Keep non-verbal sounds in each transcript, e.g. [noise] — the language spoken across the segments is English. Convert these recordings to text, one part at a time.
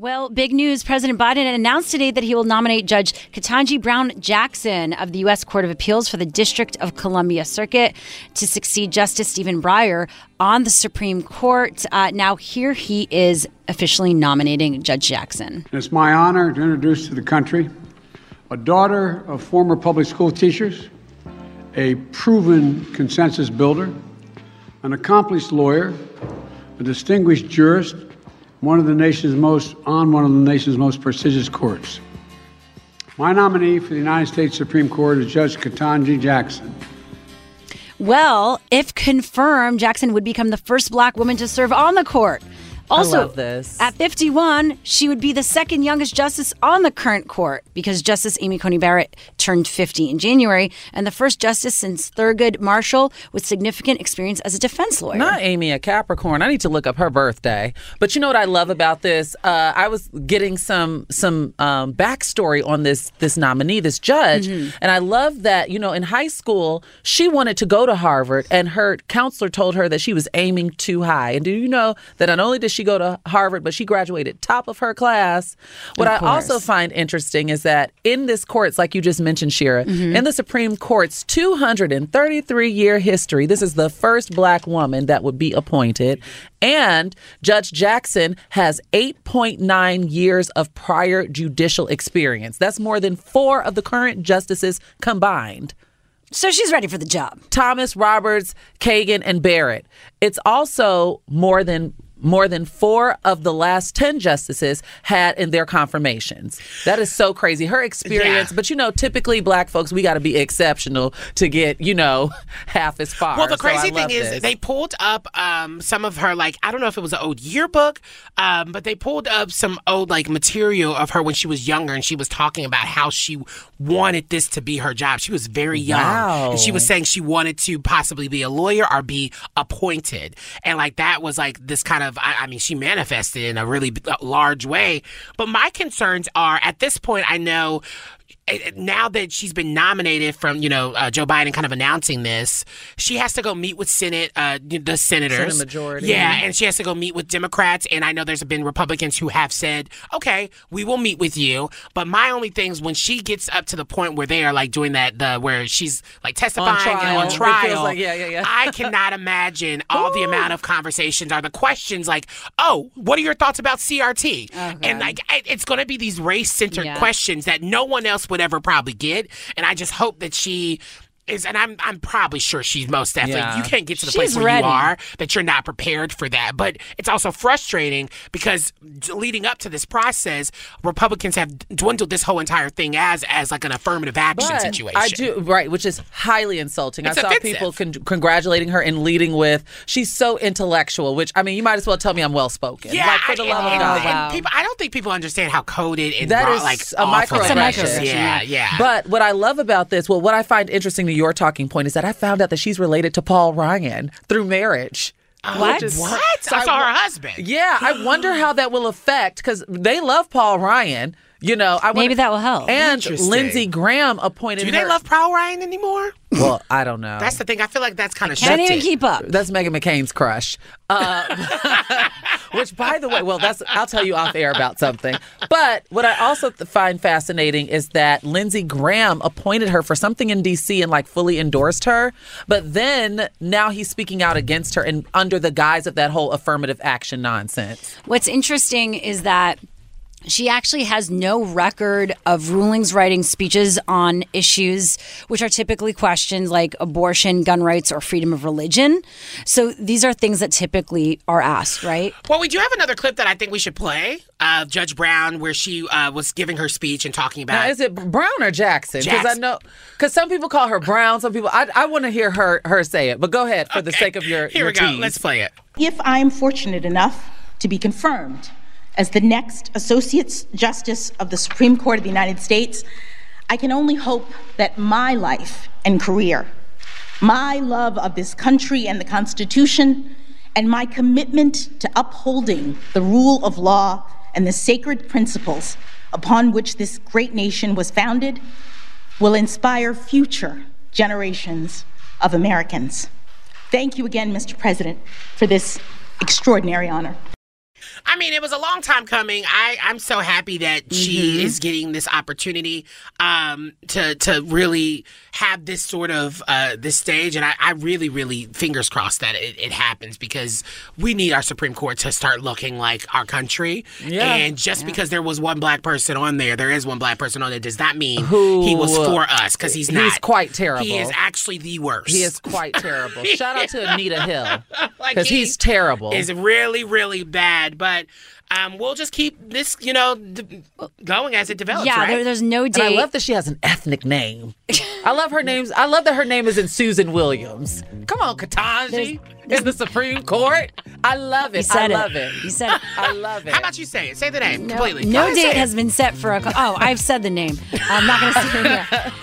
Well, big news. President Biden announced today that he will nominate Judge Ketanji Brown Jackson of the U.S. Court of Appeals for the District of Columbia Circuit to succeed Justice Stephen Breyer on the Supreme Court. Uh, now, here he is officially nominating Judge Jackson. It's my honor to introduce to the country a daughter of former public school teachers, a proven consensus builder, an accomplished lawyer, a distinguished jurist one of the nation's most on one of the nation's most prestigious courts. My nominee for the United States Supreme Court is Judge Ketanji Jackson. Well, if confirmed, Jackson would become the first black woman to serve on the court. Also, this. at 51, she would be the second youngest justice on the current court because Justice Amy Coney Barrett turned 50 in January and the first justice since Thurgood Marshall with significant experience as a defense lawyer. Not Amy, a Capricorn. I need to look up her birthday. But you know what I love about this? Uh, I was getting some some um, backstory on this this nominee, this judge, Mm-hmm. and I love that you know in high school she wanted to go to Harvard, and her counselor told her that she was aiming too high. And do you know that not only did she go to Harvard, but she graduated top of her class? What I also find interesting is that in this courts, like you just mentioned, Shira, Mm-hmm. in the Supreme Court's 233 year history, this is the first black woman that would be appointed. And Judge Jackson has 8.9 years of prior judicial experience. That's more than four of the current justices combined. So she's ready for the job. Thomas, Roberts, Kagan, and Barrett. It's also more than more than four of the last 10 justices had in their confirmations. That is so crazy. Her experience, Yeah. but you know, typically black folks, we got to be exceptional to get, you know, [laughs] half as far. Well, the So crazy thing is this. they pulled up um, some of her like I don't know if it was an old yearbook, um, but they pulled up some old like material of her when she was younger, and she was talking about how she wanted this to be her job. She was very young, Wow. and she was saying she wanted to possibly be a lawyer or be appointed, and like that was like this kind of I, I mean she manifested in a really large way. But my concerns are at this point I know now that she's been nominated from you know uh, Joe Biden kind of announcing this, she has to go meet with Senate uh, the senators, Senate majority. Yeah, and she has to go meet with Democrats. And I know there's been Republicans who have said, okay, we will meet with you. But my only thing is when she gets up to the point where they are like doing that, the where she's like testifying and trial. on trial. like- yeah, yeah, yeah. I cannot imagine all the amount of conversations are the questions like, oh, what are your thoughts about CRT? and like it's going to be these race centered Yeah. questions that no one else would ever probably get. And I just hope that she. Is, and I'm I'm probably sure she's most definitely. Yeah. You can't get to the She's place where ready. you are that you're not prepared for that. But it's also frustrating because leading up to this process, Republicans have dwindled this whole entire thing as as like an affirmative action But situation. I do right, which is highly insulting. It's I saw offensive. people con- congratulating her and leading with she's so intellectual. Which I mean, you might as well tell me I'm well spoken. Yeah, like for the I, love and, of God. people, I don't think people understand how coded and That raw, is like a microaggression. that is. A microaggression, Yeah, yeah. yeah. But what I love about this, well, what I find interesting to your talking point is that I found out that she's related to Paul Ryan through marriage. Oh, what? Which is- What? So I saw her husband. Yeah, I wonder how that will affect because they love Paul Ryan. You know, I Maybe wonder- that will help. And Lindsey Graham appointed. Do they her- love Paul Ryan anymore? Well, I don't know. That's the thing. I feel like that's kind of Can't even keep up. That's Meghan McCain's crush. Uh, [laughs] which, by the way, well, that's I'll tell you off air about something. But what I also find fascinating is that Lindsey Graham appointed her for something in D.C. and like fully endorsed her, but then now he's speaking out against her and under the guise of that whole affirmative action nonsense. What's interesting is that she actually has no record of rulings writing speeches on issues which are typically questions like abortion, gun rights, or freedom of religion. So these are things that typically are asked, right? Well, we do have another clip that I think we should play of Judge Brown, where she uh, was giving her speech and talking about. Now, is it Brown or Jackson? Because I know, because some people call her Brown, some people. I, I want to hear her her say it. But go ahead for the sake of your Here your we go. tease. Let's play it. If I am fortunate enough to be confirmed as the next Associate Justice of the Supreme Court of the United States, I can only hope that my life and career, my love of this country and the Constitution, and my commitment to upholding the rule of law and the sacred principles upon which this great nation was founded will inspire future generations of Americans. Thank you again, Mr. President, for this extraordinary honor. I mean, it was a long time coming. I, I'm so happy that Mm-hmm. she is getting this opportunity um, to to really have this sort of uh, this stage, and I, I really, really fingers crossed that it, it happens because we need our Supreme Court to start looking like our country. Yeah. And just because there was one black person on there, there is one black person on there, does that mean Who, he was for us because he's not. he's quite terrible. He is actually the worst. He is quite terrible. [laughs] Shout out to Anita Hill [laughs] Like, because he he's terrible. Is really, really bad. But um, we'll just keep this, you know, d- going as it develops. yeah, right? there, there's no and date. I love that she has an ethnic name. I love her names. I love that her name isn't Susan Williams. Come on, Ketanji [laughs] in the Supreme Court. I love it. you said I love it. it. You said it. I love it. How about you say it? Say the name completely. No ahead, date has been set for a. Oh, I've said the name. I'm not going to say it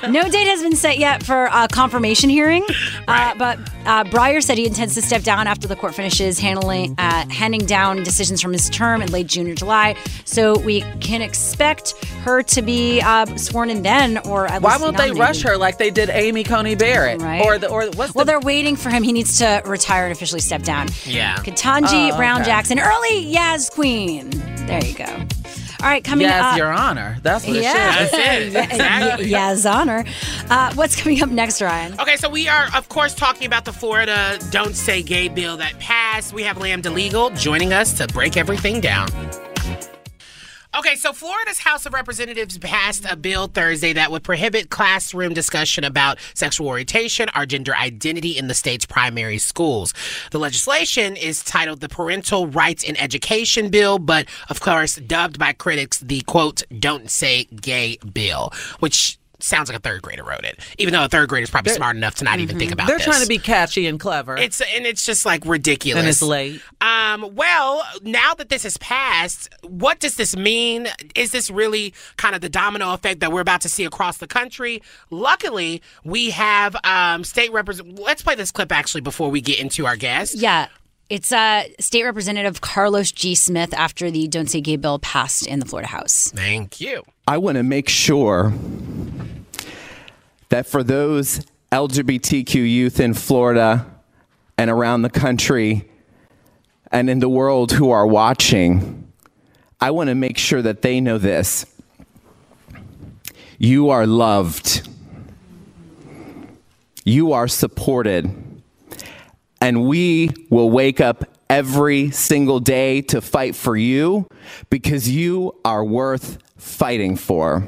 yet. No date has been set yet for a confirmation hearing. Uh, but uh, Breyer said he intends to step down after the court finishes handling uh, handing down decisions from his term in late June or July. So we can expect her to be uh, sworn in then, or at Why least won't they rush her like they did Amy Coney Barrett? Right. Or the or what's Well, the they're waiting for him. He needs to retire and officially step down. Yeah. Ketanji Oh, Brown okay. Jackson, early Yaz Queen. There you go. All right, coming Yes, up. Yes, Your Honor. That's what Yeah. it should. That's it. [laughs] Exactly. Yes, honor. Uh, what's coming up next, Ryan? Okay, so we are, of course, talking about the Florida Don't Say Gay bill that passed. We have Lambda Legal joining us to break everything down. Okay, so Florida's House of Representatives passed a bill Thursday that would prohibit classroom discussion about sexual orientation or gender identity in the state's primary schools. The legislation is titled the Parental Rights in Education Bill, but of course, dubbed by critics the quote, Don't Say Gay bill, which sounds like a third grader wrote it, even though a third grader is probably smart enough to not even think about this. They're this. trying to be catchy and clever. It's and it's just like ridiculous. and it's late. Um, well, now that this has passed, what does this mean? Is this really kind of the domino effect that we're about to see across the country? Luckily, we have um, state represent. Let's play this clip actually before we get into our guest. Yeah. It's uh, State Representative Carlos G. Smith after the Don't Say Gay bill passed in the Florida House. Thank you. I want to make sure that for those LGBTQ youth in Florida and around the country and in the world who are watching, I want to make sure that they know this. You are loved. You are supported. And we will wake up every single day to fight for you because you are worth fighting for.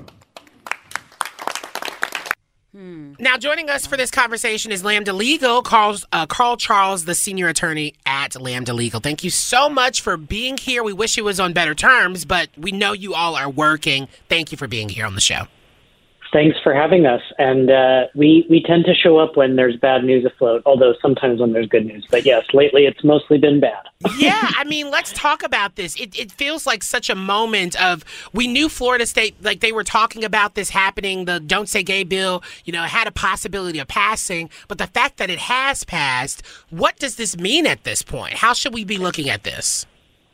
Now, joining us for this conversation is Lambda Legal, Carl's, uh, Carl Charles, the senior attorney at Lambda Legal. Thank you so much for being here. We wish it was on better terms, but we know you all are working. Thank you for being here on the show. Thanks for having us. And uh, we we tend to show up when there's bad news afloat, although sometimes when there's good news. But yes, lately it's mostly been bad. yeah, I mean, let's talk about this. It, it feels like such a moment of we knew Florida State, like they were talking about this happening. The Don't Say Gay bill, you know, had a possibility of passing, but the fact that it has passed, what does this mean at this point? How should we be looking at this?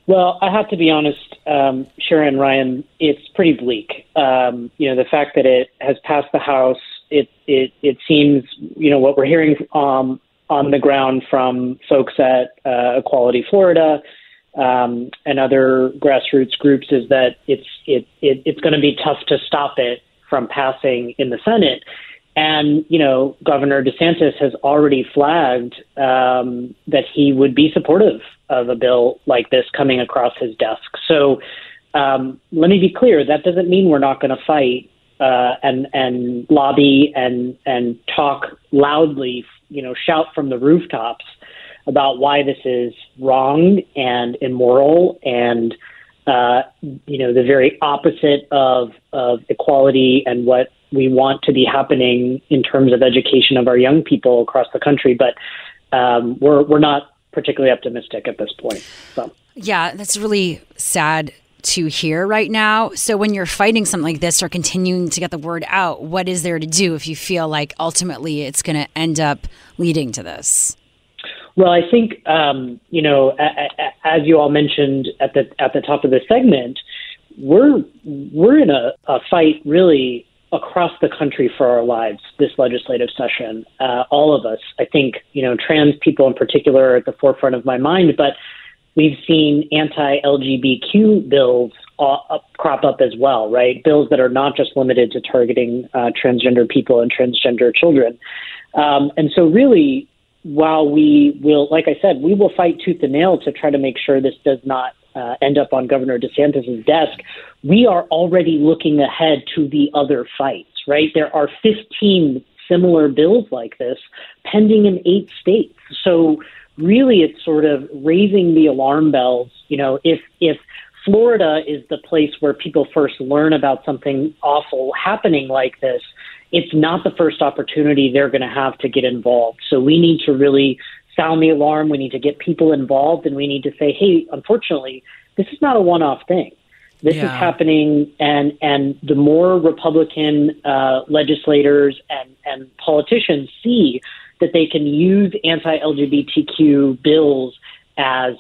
Well, I have to be honest, um, Sharon Ryan. It's pretty bleak. Um, you know, the fact that it has passed the House, it it it seems, you know, what we're hearing um, on the ground from folks at uh, Equality Florida um, and other grassroots groups is that it's it, it it's going to be tough to stop it from passing in the Senate. And, you know, Governor DeSantis has already flagged um, that he would be supportive of a bill like this coming across his desk. So um, let me be clear that doesn't mean we're not going to fight uh, and, and lobby and, and talk loudly, you know, shout from the rooftops about why this is wrong and immoral and, uh, you know, the very opposite of, of equality and what we want to be happening in terms of education of our young people across the country, but um, we're we're not particularly optimistic at this point. So. Yeah, that's really sad to hear right now. So when you're fighting something like this or continuing to get the word out, what is there to do if you feel like ultimately it's going to end up leading to this? Well, I think um, you know, a, a, as you all mentioned at the at the top of the segment, we're we're in a, a fight really across the country for our lives this legislative session. Uh, all of us, I think, you know, trans people in particular are at the forefront of my mind, but we've seen anti-LGBTQ bills uh, crop up as well, right? Bills that are not just limited to targeting uh, transgender people and transgender children. Um, and so, really, while we will, like I said, we will fight tooth and nail to try to make sure this does not uh, end up on Governor DeSantis' desk, we are already looking ahead to the other fights, right? There are 15 similar bills like this pending in eight states. So really it's sort of raising the alarm bells. You know, if, if Florida is the place where people first learn about something awful happening like this, it's not the first opportunity they're going to have to get involved. So we need to really sound the alarm. We need to get people involved, and we need to say, hey, unfortunately, this is not a one-off thing. This yeah. is happening, and and the more Republican uh, legislators and and politicians see that they can use anti-LGBTQ bills as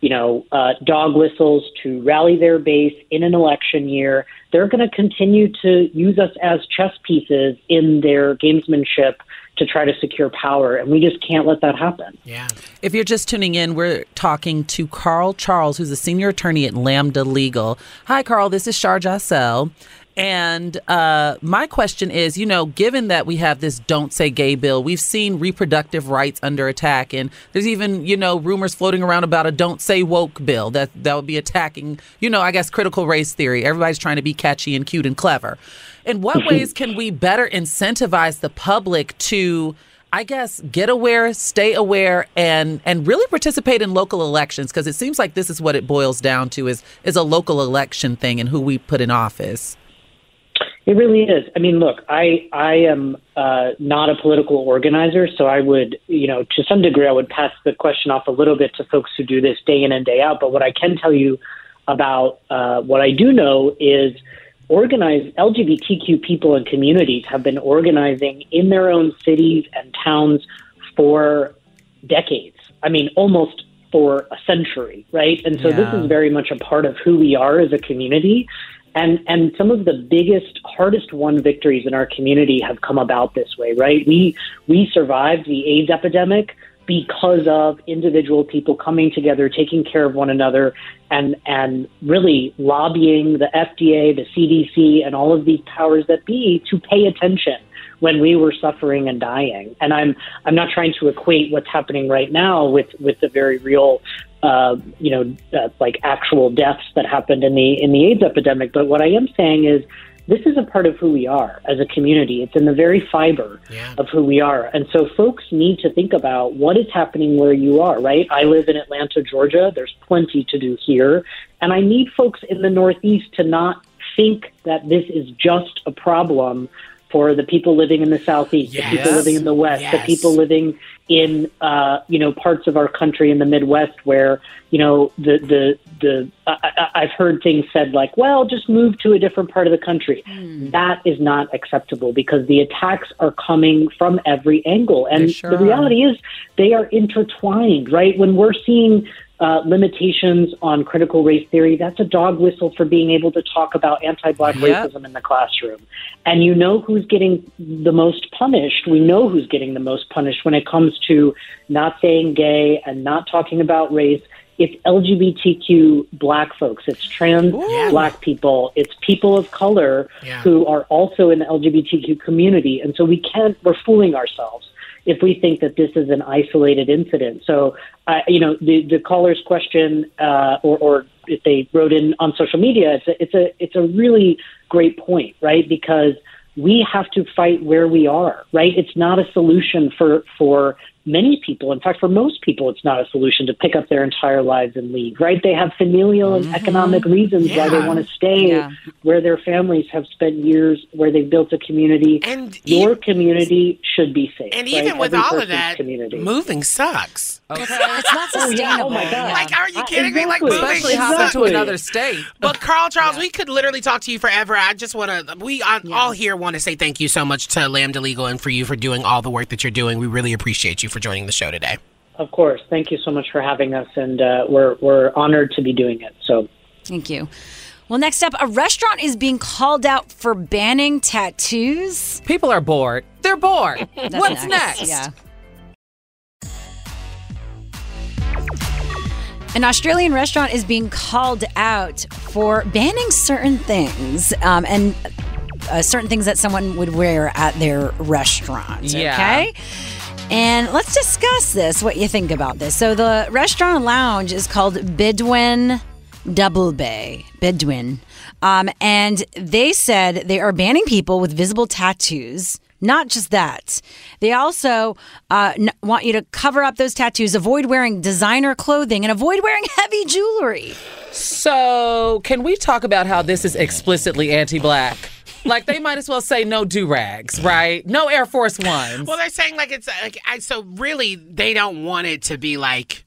you know, uh, dog whistles to rally their base in an election year. They're going to continue to use us as chess pieces in their gamesmanship to try to secure power, and we just can't let that happen. Yeah. If you're just tuning in, we're talking to Carl Charles, who's a senior attorney at Lambda Legal. Hi, Carl. This is Shar Jossell. And uh, my question is, you know, given that we have this "Don't Say Gay" bill, we've seen reproductive rights under attack, and there's even, you know, rumors floating around about a "Don't Say Woke" bill that that would be attacking, you know, I guess critical race theory. Everybody's trying to be catchy and cute and clever. In what [laughs] ways can we better incentivize the public to? I guess get aware, stay aware, and and really participate in local elections because it seems like this is what it boils down to is is a local election thing and who we put in office. It really is. I mean, look, I I am uh, not a political organizer, so I would, you know, to some degree, I would pass the question off a little bit to folks who do this day in and day out. But what I can tell you about uh, what I do know is organized LGBTQ people and communities have been organizing in their own cities and towns for decades. I mean, almost for a century, right? And so yeah. this is very much a part of who we are as a community. And and some of the biggest, hardest won victories in our community have come about this way, right? We we survived the AIDS epidemic because of individual people coming together, taking care of one another, and and really lobbying the FDA, the CDC, and all of these powers that be to pay attention when we were suffering and dying. And I'm I'm not trying to equate what's happening right now with with the very real uh, you know, uh, like actual deaths that happened in the in the AIDS epidemic. But what I am saying is, this is a part of who we are as a community. It's in the very fiber yeah. of who we are, and so folks need to think about what is happening where you are. Right? I live in Atlanta, Georgia. There's plenty to do here, and I need folks in the Northeast to not think that this is just a problem for the people living in the southeast, Yes. the people living in the west, the people living in uh, you know parts of our country in the Midwest where you know the the the I, I- I've heard things said like, well, just move to a different part of the country. That is not acceptable because the attacks are coming from every angle, and sure the are. reality is they are intertwined. Right when we're seeing uh, limitations on critical race theory, that's a dog whistle for being able to talk about anti-black Yep. racism in the classroom. And you know who's getting the most punished. We know who's getting the most punished when it comes to not saying gay and not talking about race. It's LGBTQ black folks. It's trans Yeah. black people. It's people of color Yeah. who are also in the LGBTQ community. And so we can't, we're fooling ourselves if we think that this is an isolated incident. So, you know, the, the caller's question, uh, or, or if they wrote in on social media, it's a, it's a, it's a really great point, right? Because we have to fight where we are, right? It's not a solution for, for many people. In fact, for most people, it's not a solution to pick up their entire lives and leave, right? They have familial and economic reasons why they want to stay Yeah. where their families have spent years, where they've built a community. And Your e- community should be safe. And right? even with Every all of that, community. moving sucks. Okay. [laughs] It's not Oh, sustainable. yeah. Oh, my God. Like, are you Uh, kidding me? Like, exactly. moving Especially sucks. hopping to another state. But Carl Charles, we could literally talk to you forever. I just want to. We on, all here want to say thank you so much to Lambda Legal and for you for doing all the work that you're doing. We really appreciate you for joining the show today. Of course. Thank you so much for having us, and uh, we're we're honored to be doing it. So. Thank you. Well, next up, a restaurant is being called out for banning tattoos. People are bored. They're bored. [laughs] That's What's next? Yeah. An Australian restaurant is being called out for banning certain things um, and uh, certain things that someone would wear at their restaurant. Yeah. Okay. And let's discuss this, what you think about this. So, the restaurant lounge is called Bedouin Double Bay. Bedouin. Um, and they said they are banning people with visible tattoos. Not just that, they also uh, n- want you to cover up those tattoos, avoid wearing designer clothing, and avoid wearing [laughs] heavy jewelry. So, can we talk about how this is explicitly anti-black? Like they might as well say no do rags, right? No Air Force Ones. Well, they're saying like it's like I, so really they don't want it to be like.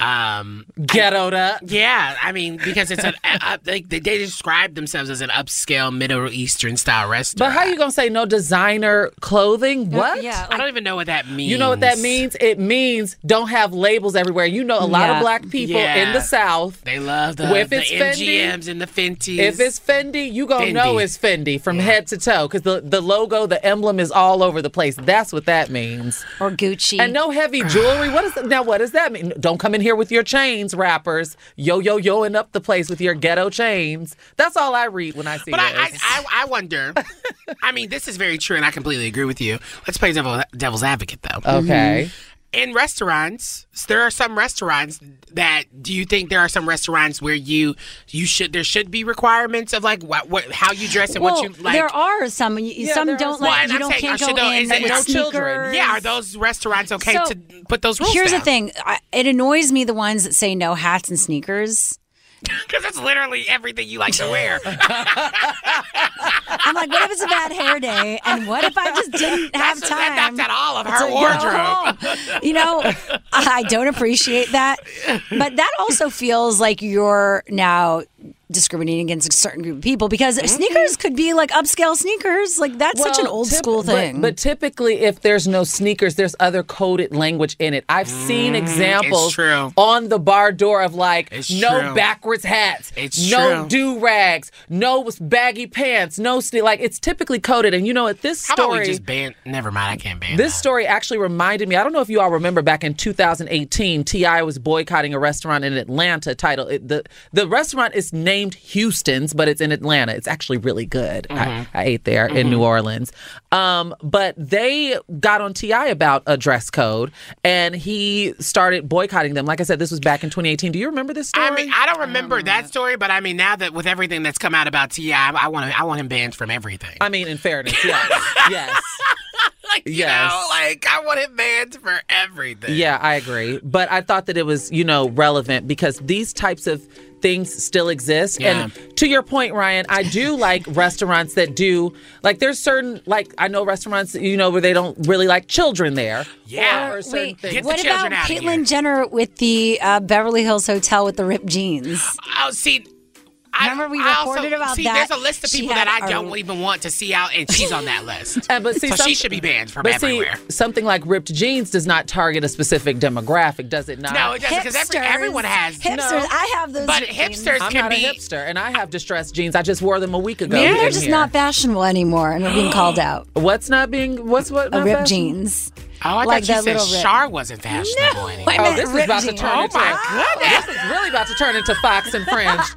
Um. Ghettoed up. Yeah. I mean, because it's an uh, they, they describe themselves as an upscale Middle Eastern style restaurant. But restaurant. how you gonna say no designer clothing? What? Yeah, I don't even know what that means. You know what that means? It means don't have labels everywhere. You know, a lot Yeah. of black people Yeah. in the South. They love the, If the it's Fendi, MGMs and the Fenties. If it's Fendi, you gonna Fendi. know it's Fendi from head to toe because the, the logo, the emblem is all over the place. That's what that means. or Gucci. And no heavy jewelry. What is now? What does that mean? Don't come in here with your chains, rappers. Yo yo yoing up the place with your ghetto chains. That's all I read when I see But I, I. I, I wonder. [laughs] I mean, this is very true, and I completely agree with you. Let's play devil, devil's advocate, though. okay. Mm-hmm. In restaurants, there are some restaurants that. Do you think there are some restaurants where you you should there should be requirements of like what, what how you dress and well, what you like? there are some. Yeah, some don't some. let Well, you I'm don't saying, can't go should in is it with no children? yeah, are those restaurants okay So, to put those rules? Here's the thing. I, it annoys me the ones that say no hats and sneakers. [laughs] because that's literally everything you like to wear. [laughs] I'm like, what if it's a bad hair day? And what if I just didn't have that's, time? that, that's at all of to her go wardrobe. You know, I don't appreciate that. But that also feels like you're now discriminating against a certain group of people because mm-hmm. sneakers could be like upscale sneakers. Like that's such an old typ- school thing. But, typically, if there's no sneakers, there's other coded language in it. I've seen mm, examples on the bar door of like It's no true. backwards hats, It's no do rags, no baggy pants, no sne- like it's typically coded. And you know what? This How about story. we just ban? Never mind, I can't ban This that. story actually reminded me. I don't know if you all remember back in 2018, T.I. was boycotting a restaurant in Atlanta. Title it, the the restaurant is named Houston's, but it's in Atlanta. It's actually really good. I, I ate there in New Orleans. Um, but they got on T.I. about a dress code, and he started boycotting them. Like I said, this was back in 2018. Do you remember this story? I mean, I don't remember that story, but I mean, now that with everything that's come out about T.I., I, I want to, I want him banned from everything. I mean, in fairness, [laughs] yes, yes. [laughs] like, you Yes. know, like I want it banned for everything. Yeah, I agree. But I thought that it was, you know, relevant because these types of things still exist. Yeah. And to your point, Ryan, I do [laughs] like restaurants that do like there's certain like I know restaurants, you know, where they don't really like children there. Yeah. Or, or certain Wait, things. Get the what about children outta here. Caitlyn Jenner with the uh, Beverly Hills Hotel with the ripped jeans? Oh, see. I, Remember we I also- reported about see, that? There's a list of She people had that I a- don't even want to see out, and she's on that list. [laughs] Uh, but see, so some- she should be banned from but everywhere. see, something like ripped jeans does not target a specific demographic, does it not? no, it doesn't because every, Hipsters. everyone has. hipsters. I have those. But jeans. hipsters I'm can not be. a hipster, and I have distressed jeans. I just wore them a week ago. Yeah, They're just here. not fashionable anymore, and we're being called out. [gasps] What's not being? What's what? A not ripped fashion? jeans. Oh, I Like thought you that said little rip. Char wasn't fashionable [laughs] anymore. I Oh, meant this is ripped about to jeans. turn Oh into. my [laughs] goodness. This is really about to turn into Fox and Friends.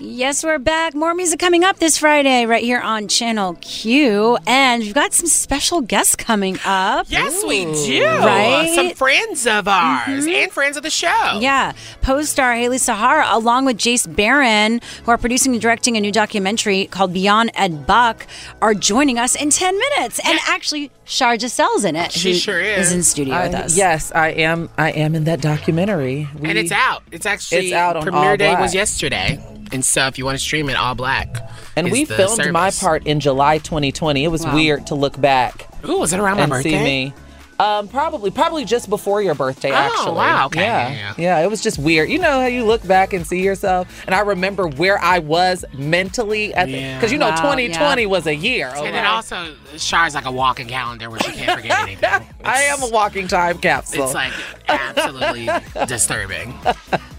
Yes, we're back. More music coming up this Friday right here on Channel Q. And we've got some special guests coming up. Yes, we do. Right? Some friends of ours mm-hmm. and friends of the show. Yeah, Pose star Hailie Sahar, along with Jace Barron, who are producing and directing a new documentary called Beyond Ed Buck, are joining us in 10 minutes. And actually, Shar Jossell's in it. She sure is. Is in studio with us. Yes, I am. I am in that documentary. We- And it's out. It's actually It's out on premiere All day Black. was yesterday. And stuff, you want to stream it, ALLBLK. And we the filmed my part in July 2020. It was Wow. weird to look back Ooh, was it around my and birthday? see me. Um, probably, probably just before your birthday. Actually, Oh, actually, wow, okay, yeah, yeah, yeah, It was just weird. You know how you look back and see yourself, and I remember where I was mentally at Yeah. because you know Wow, 2020 yeah. was a year. And okay? then also, Char's like a walking calendar where she can't forget [laughs] anything. I am a walking time capsule. It's like absolutely [laughs] disturbing.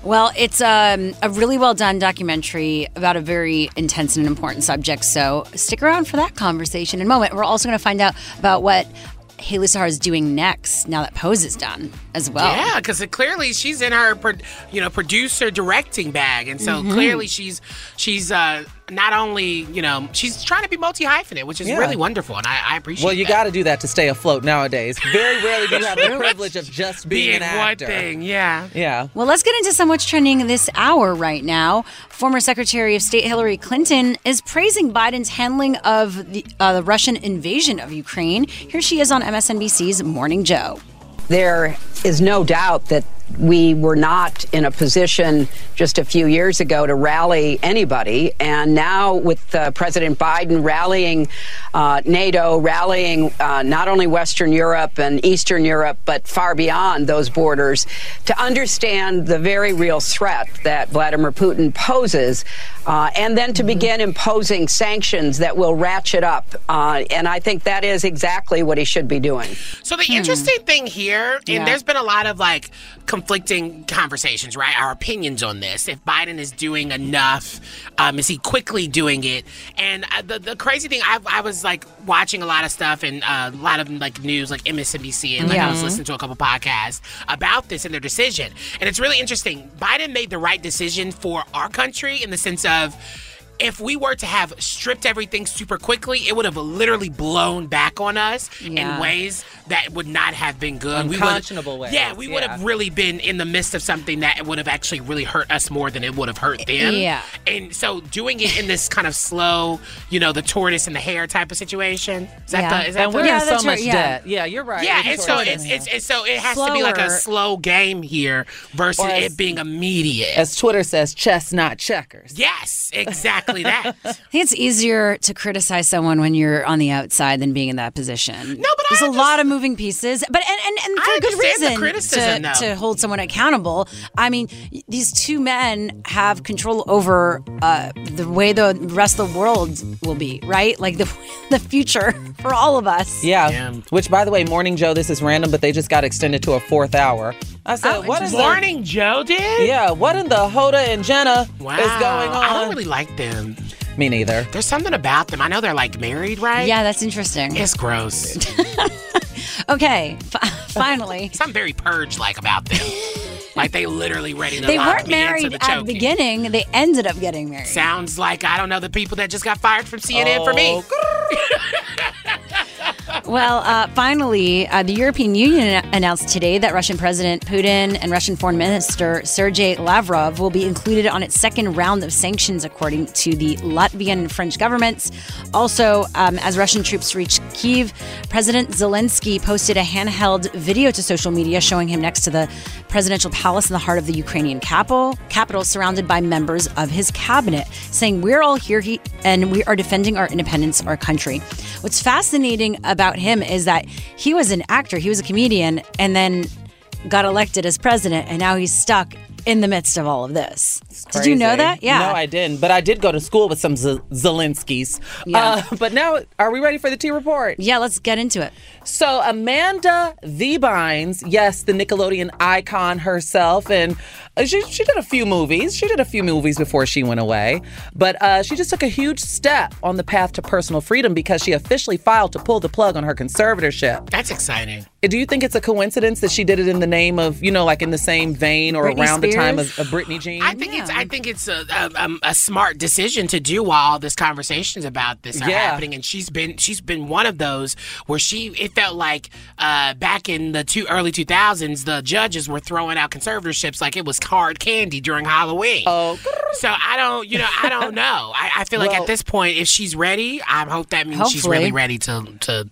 Well, it's um, a really well done documentary about a very intense and important subject. So stick around for that conversation in a moment. We're also going to find out about what Hailie Sahar is doing next now that Pose is done as well. Yeah, because clearly she's in her, you know, producer directing bag, and so Mm-hmm. clearly she's she's uh, not only you know she's trying to be multi hyphenate, which is Yeah. really wonderful, and I, I appreciate. well, you got to do that to stay afloat nowadays. Very rarely do you have the privilege of just being, being an one thing, yeah. Yeah. Well, let's get into some what's trending this hour right now. Former Secretary of State Hillary Clinton is praising Biden's handling of the, uh, the Russian invasion of Ukraine. Here she is on MSNBC's Morning Joe. There is no doubt that we were not in a position just a few years ago to rally anybody. And now, with uh, President Biden rallying uh, NATO, rallying uh, not only Western Europe and Eastern Europe, but far beyond those borders, to understand the very real threat that Vladimir Putin poses, uh, and then to begin imposing sanctions that will ratchet up. Uh, and I think that is exactly what he should be doing. So the interesting thing here, and Yeah. there's been a lot of like conflicting conversations, right? Our opinions on this. If Biden is doing enough, um, is he quickly doing it? And uh, the the crazy thing, I, I was like watching a lot of stuff and uh, a lot of like news, like MSNBC, and like I was listening to a couple podcasts about this and their decision. And it's really interesting. Biden made the right decision for our country in the sense of if we were to have stripped everything super quickly, it would have literally blown back on us Yeah. in ways that would not have been good. We would- ways, Yeah, we would have really been in the midst of something that would have actually really hurt us more than it would have hurt them. Yeah. And so doing it in this kind of slow, you know, the tortoise and the hare type of situation. Is that Yeah. the, is that and we're in Yeah, so much right, yeah. debt. Yeah, you're right. Yeah, and so tortoise it's, and it's, it's so it has to be like a slow game here versus as- it being immediate. As Twitter says, chess, not checkers. Yes, exactly that. [laughs] I think it's easier to criticize someone when you're on the outside than being in that position. No, but there's a lot of moving pieces, but and and, and for I good understand the reason criticism, to, to hold someone accountable. I mean, these two men have control over uh, the way the rest of the world will be, right? Like the [laughs] the future for all of us. Yeah. Which, by the way, Morning Joe, this is random, but they just got extended to a fourth hour. I said, Oh, what is Morning Joe did? Yeah, what in the Hoda and Jenna Wow. is going on? I don't really like them. Me neither. There's something about them. I know they're like married, right? Yeah, that's interesting. It's gross. [laughs] Okay, f- finally. [laughs] Something very purge like about them. [laughs] like they literally ready to They weren't me married the at the beginning. They ended up getting married. Sounds like I don't know the people that just got fired from CNN for me. Oh, Well, uh, finally, uh, the European Union announced today that Russian President Putin and Russian Foreign Minister Sergei Lavrov will be included on its second round of sanctions, according to the Latvian and French governments. Also, um, as Russian troops reach Kiev, President Zelensky posted a handheld video to social media showing him next to the presidential palace in the heart of the Ukrainian capital, capital surrounded by members of his cabinet, saying, "We're all here, he, and we are defending our independence, our country." What's fascinating about him is that he was an actor, he was a comedian, and then got elected as president, and now he's stuck in the midst of all of this. Did you know that? Yeah. No, I didn't. But I did go to school with some Z- Zelenskys. Yeah. Uh, but now, are we ready for the T report? Yeah, let's get into it. So, Amanda Bynes, yes, the Nickelodeon icon herself, and uh, she, she did a few movies. She did a few movies before she went away. But uh, she just took a huge step on the path to personal freedom because she officially filed to pull the plug on her conservatorship. That's exciting. Do you think it's a coincidence that she did it in the name of, you know, like in the same vein or Britney around the time of, Spears? of Britney Jean? I think it's I think it's a, a, um, a smart decision to do while all this conversations about this are Yeah. happening, and she's been she's been one of those where she it felt like uh, back in the two early two thousands the judges were throwing out conservatorships like it was hard candy during Halloween. Oh, so I don't you know I don't know. I, I feel like at this point if she's ready, I hope that means she's really ready to to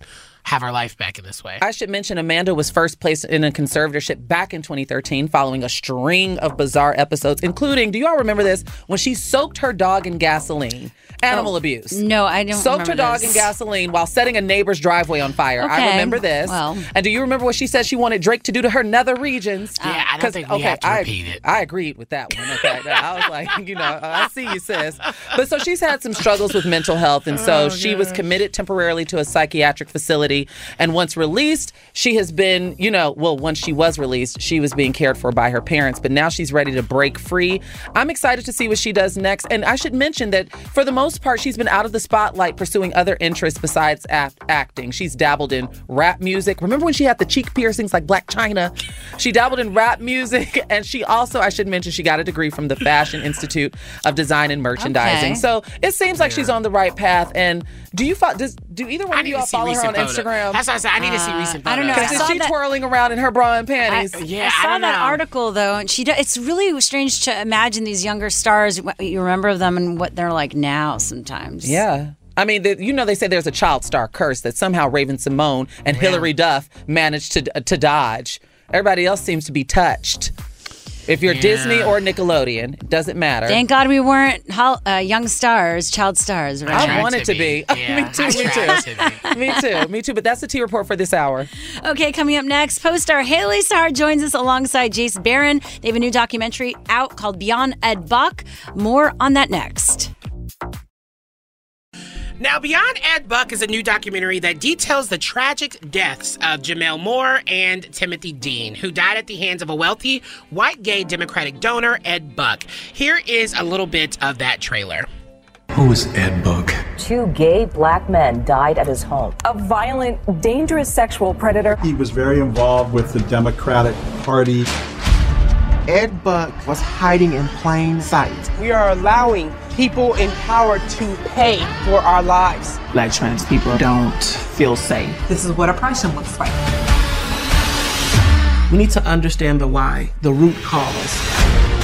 have her life back in this way. I should mention Amanda was first placed in a conservatorship back in 2013 following a string of bizarre episodes, including, do you all remember this? When she soaked her dog in gasoline. Animal Oh, abuse. No, I don't. Soaked her dog this. in gasoline while setting a neighbor's driveway on fire. I remember this. well. and do you remember what she said she wanted Drake to do to her nether regions? Yeah, I don't think we have to I, repeat it. I agreed with that one. Okay, I was like, [laughs] you know, oh, I see you, sis. But so she's had some struggles with mental health, and so Oh, she was committed temporarily to a psychiatric facility. And once released, she has been, you know, well, once she was released, she was being cared for by her parents, but now she's ready to break free. I'm excited to see what she does next. And I should mention that for the most part, she's been out of the spotlight pursuing other interests besides act- acting. She's dabbled in rap music. Remember when she had the cheek piercings like Blac Chyna? She dabbled in rap music, [laughs] and she also, I should mention, she got a degree from the Fashion Institute of Design and Merchandising. Okay. So it seems like she's on the right path. And do you fo- does do either one of y'all follow her on photo. Instagram? That's what I said. I need to see uh, recent photos. I don't know. photos. I Is she that- twirling around in her bra and panties? yeah, I I saw don't that know. article though, and she. It's really strange to imagine these younger stars. What you remember of them and what they're like now. Sometimes. Yeah. I mean, the, you know, they say there's a child star curse that somehow Raven-Symoné and oh, Hilary Duff managed to to dodge. Everybody else seems to be touched. If you're Disney or Nickelodeon, it doesn't matter. Thank God we weren't hol- uh, young stars, child stars, right? I wanted to be. [laughs] Yeah, me too. Me too. to [laughs] me too. Me too. But that's the T report for this hour. Okay, coming up next, Pose-star Hailie Sahar joins us alongside Jace Barron. They have a new documentary out called Beyond Ed Buck. More on that next. Now, Beyond Ed Buck is a new documentary that details the tragic deaths of Gemmel Moore and Timothy Dean, who died at the hands of a wealthy white gay Democratic donor, Ed Buck. Here is a little bit of that trailer. Who is Ed Buck? Two gay black men died at his home. A violent, dangerous sexual predator. He was very involved with the Democratic Party. Ed Buck was hiding in plain sight. We are allowing people in power to pay for our lives. Black trans people don't feel safe. This is what oppression looks like. We need to understand the why, the root cause.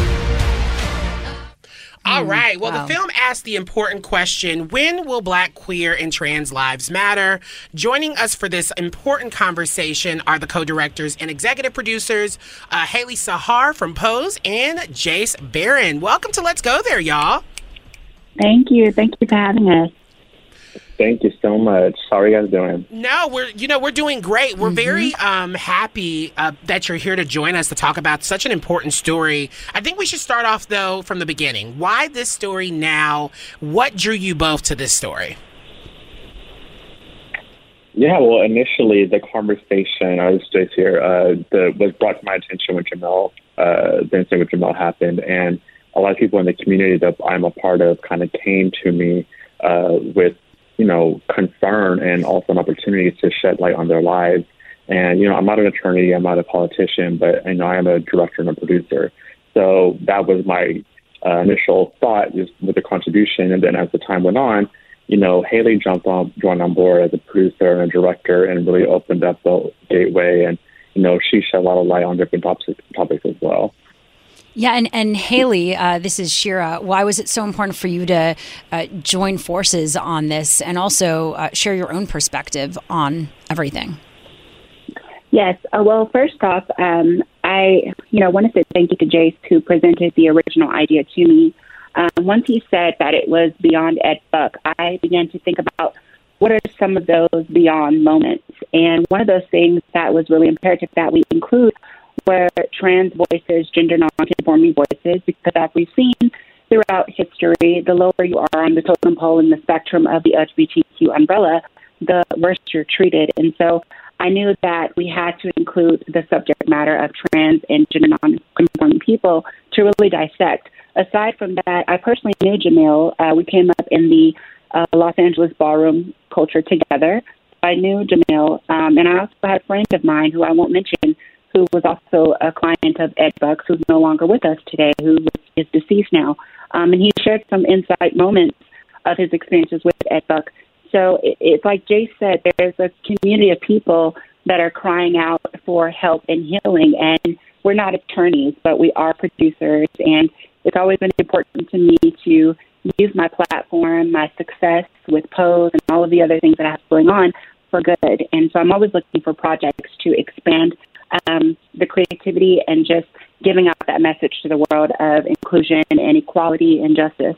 All right. Well, wow. the film asks the important question when will black, queer, and trans lives matter? Joining us for this important conversation are the co directors and executive producers, uh, Hailie Sahar from Pose and Jace Barron. Welcome to Let's Go There, y'all. Thank you. Thank you for having us. Thank you so much. How are you guys doing? No, we're you know we're doing great. We're very um, happy uh, that you're here to join us to talk about such an important story. I think we should start off though from the beginning. Why this story now? What drew you both to this story? Yeah, well, initially the conversation I was just here uh, the, was brought to my attention when Gemmel, uh, the incident with Gemmel happened, and a lot of people in the community that I'm a part of kind of came to me uh, with you know, concern and also an opportunity to shed light on their lives. And, you know, I'm not an attorney, I'm not a politician, but I know I am a director and a producer. So that was my uh, initial thought just with the contribution. And then as the time went on, you know, Hailie jumped on, joined on board as a producer and a director and really opened up the gateway. And, you know, she shed a lot of light on different topics, topics as well. Yeah, and, and Hailie, uh, this is Shira. Why was it so important for you to uh, join forces on this and also uh, share your own perspective on everything? Yes. Uh, well, first off, um, I, you know, want to say thank you to Jace who presented the original idea to me. Um, once he said that it was beyond Ed Buck, I began to think about what are some of those beyond moments. And one of those things that was really imperative that we include were trans voices, gender nonconforming voices, because as we've seen throughout history, the lower you are on the totem pole in the spectrum of the LGBTQ umbrella, the worse you're treated. And so I knew that we had to include the subject matter of trans and gender nonconforming people to really dissect. Aside from that, I personally knew Gemmel. Uh, we came up in the uh, Los Angeles ballroom culture together. I knew Gemmel, um, and I also had a friend of mine who I won't mention who was also a client of Ed Bucks, who's no longer with us today, who is deceased now. Um, and he shared some insight moments of his experiences with Ed Buck. So it, it's like Jay said, there's a community of people that are crying out for help and healing. And we're not attorneys, but we are producers. And it's always been important to me to use my platform, my success with Pose, and all of the other things that I have going on for good. And so I'm always looking for projects to expand um, the creativity and just giving out that message to the world of inclusion and equality and justice.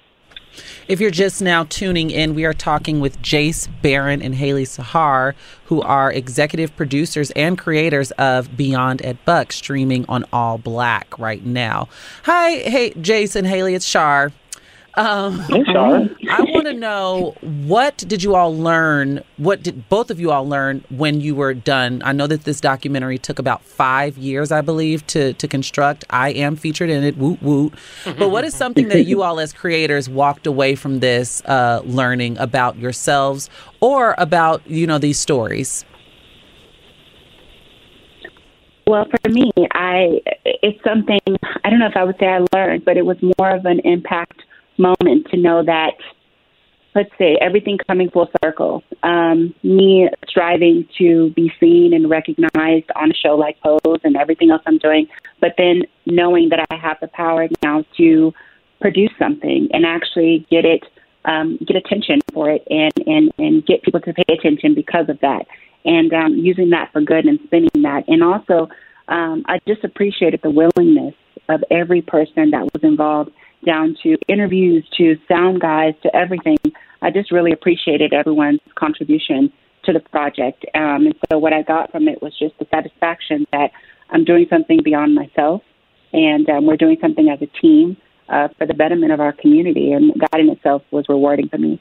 If you're just now tuning in, we are talking with Jace Barron and Hailie Sahar, who are executive producers and creators of Beyond Ed Buck, streaming on ALLBLK right now. Hi, hey, Jace and Hailie, it's Shar. Um. I want to know what did you all learn? What did both of you all learn when you were done? I know that this documentary took about five years, I believe, to to construct. I am featured in it. Woot woot. But what is something that you all, as creators, walked away from this uh, learning about yourselves or about you know these stories? Well, for me, I it's something I don't know if I would say I learned, but it was more of an impact moment to know that let's say everything coming full circle. Um, me striving to be seen and recognized on a show like Pose and everything else I'm doing, but then knowing that I have the power now to produce something and actually get it, um, get attention for it, and and and get people to pay attention because of that, and um, using that for good and spinning that, and also. Um, I just appreciated the willingness of every person that was involved, down to interviews, to sound guys, to everything. I just really appreciated everyone's contribution to the project. Um, and so what I got from it was just the satisfaction that I'm doing something beyond myself, and um, we're doing something as a team uh, for the betterment of our community, and that in itself was rewarding for me.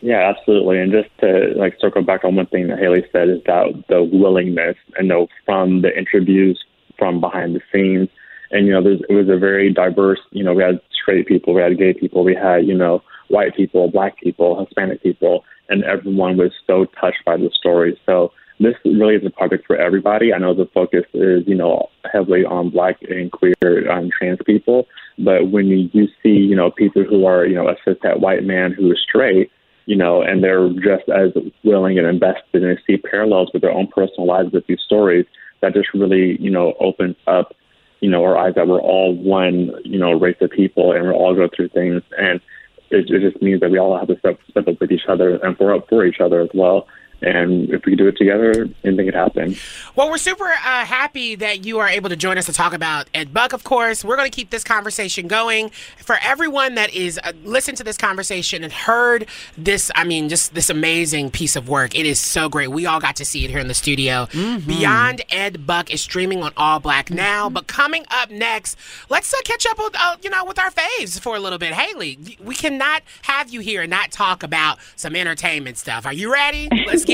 Yeah, absolutely. And just to like circle back on one thing that Hailie said is that the willingness, and know from the interviews, from behind the scenes, and you know, there's, it was a very diverse. You know, we had straight people, we had gay people, we had you know white people, black people, Hispanic people, and everyone was so touched by the story. So this really is a project for everybody. I know the focus is, you know, heavily on black and queer and trans people, but when you, you see, you know, people who are, you know, a cishet white man who is straight, you know, and they're just as willing and invested and they see parallels with their own personal lives with these stories, that just really, you know, opens up, you know, our eyes that we're all one, you know, race of people and we're all go through things. And it, it just means that we all have to step, step up with each other and for up for each other as well. And if we do it together, anything could happen. Well, we're super uh, happy that you are able to join us to talk about Ed Buck, of course. We're going to keep this conversation going. For everyone that is uh, listened to this conversation and heard this, I mean, just this amazing piece of work, it is so great. We all got to see it here in the studio. Mm-hmm. Beyond Ed Buck is streaming on ALLBLK mm-hmm. now. But coming up next, let's uh, catch up with, uh, you know, with our faves for a little bit. Hailie, we cannot have you here and not talk about some entertainment stuff. Are you ready? Let's [laughs] get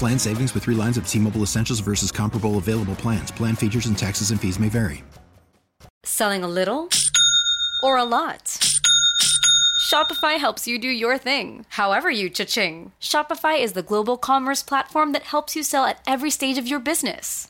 Plan savings with three lines of T Mobile Essentials versus comparable available plans. Plan features and taxes and fees may vary. Selling a little or a lot? Shopify helps you do your thing, however you cha-ching. Shopify is the global commerce platform that helps you sell at every stage of your business.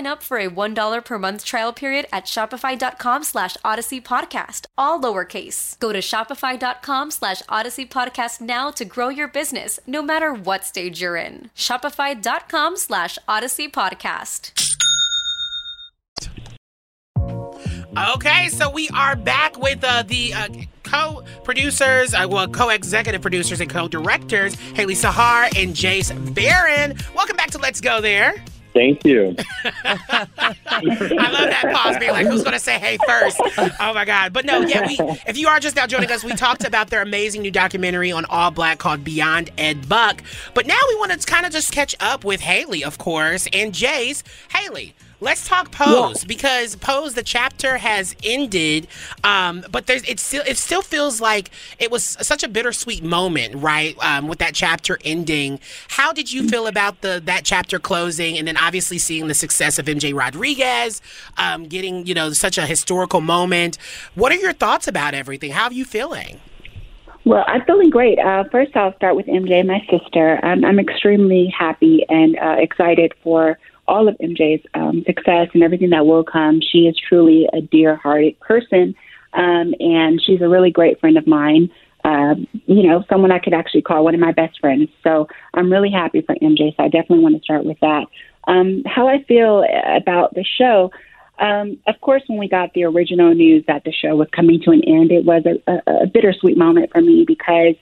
up for a $1 per month trial period at shopify.com slash odyssey podcast, all lowercase. Go to shopify.com slash odyssey podcast now to grow your business, no matter what stage you're in. Shopify.com slash odyssey podcast. Okay, so we are back with uh, the uh, co-producers, uh, well, co-executive producers and co-directors, Hailie Sahar and Jace Barron. Welcome back to Let's Go There. Thank you. [laughs] I love that pause being like, who's going to say hey first? Oh my God. But no, yeah, we, if you are just now joining us, we talked about their amazing new documentary on ALLBLK called Beyond Ed Buck. But now we want to kind of just catch up with Hailie, of course, and Jace. Hailie, Let's talk Pose yeah. because Pose the chapter has ended, um, but there's it still it still feels like it was such a bittersweet moment, right? Um, with that chapter ending. How did you feel about the that chapter closing, and then obviously seeing the success of MJ Rodriguez, um, getting you know such a historical moment? What are your thoughts about everything? How are you feeling? Well, I'm feeling great. Uh, first, I'll start with MJ, my sister. I'm, I'm extremely happy and uh, excited for all of MJ's um, success and everything that will come. She is truly a dear hearted person, um, and she's a really great friend of mine. Uh, you know, someone I could actually call one of my best friends. So I'm really happy for MJ. So I definitely want to start with that. Um, how I feel about the show. Um, of course, when we got the original news that the show was coming to an end, it was a, a, a bittersweet moment for me because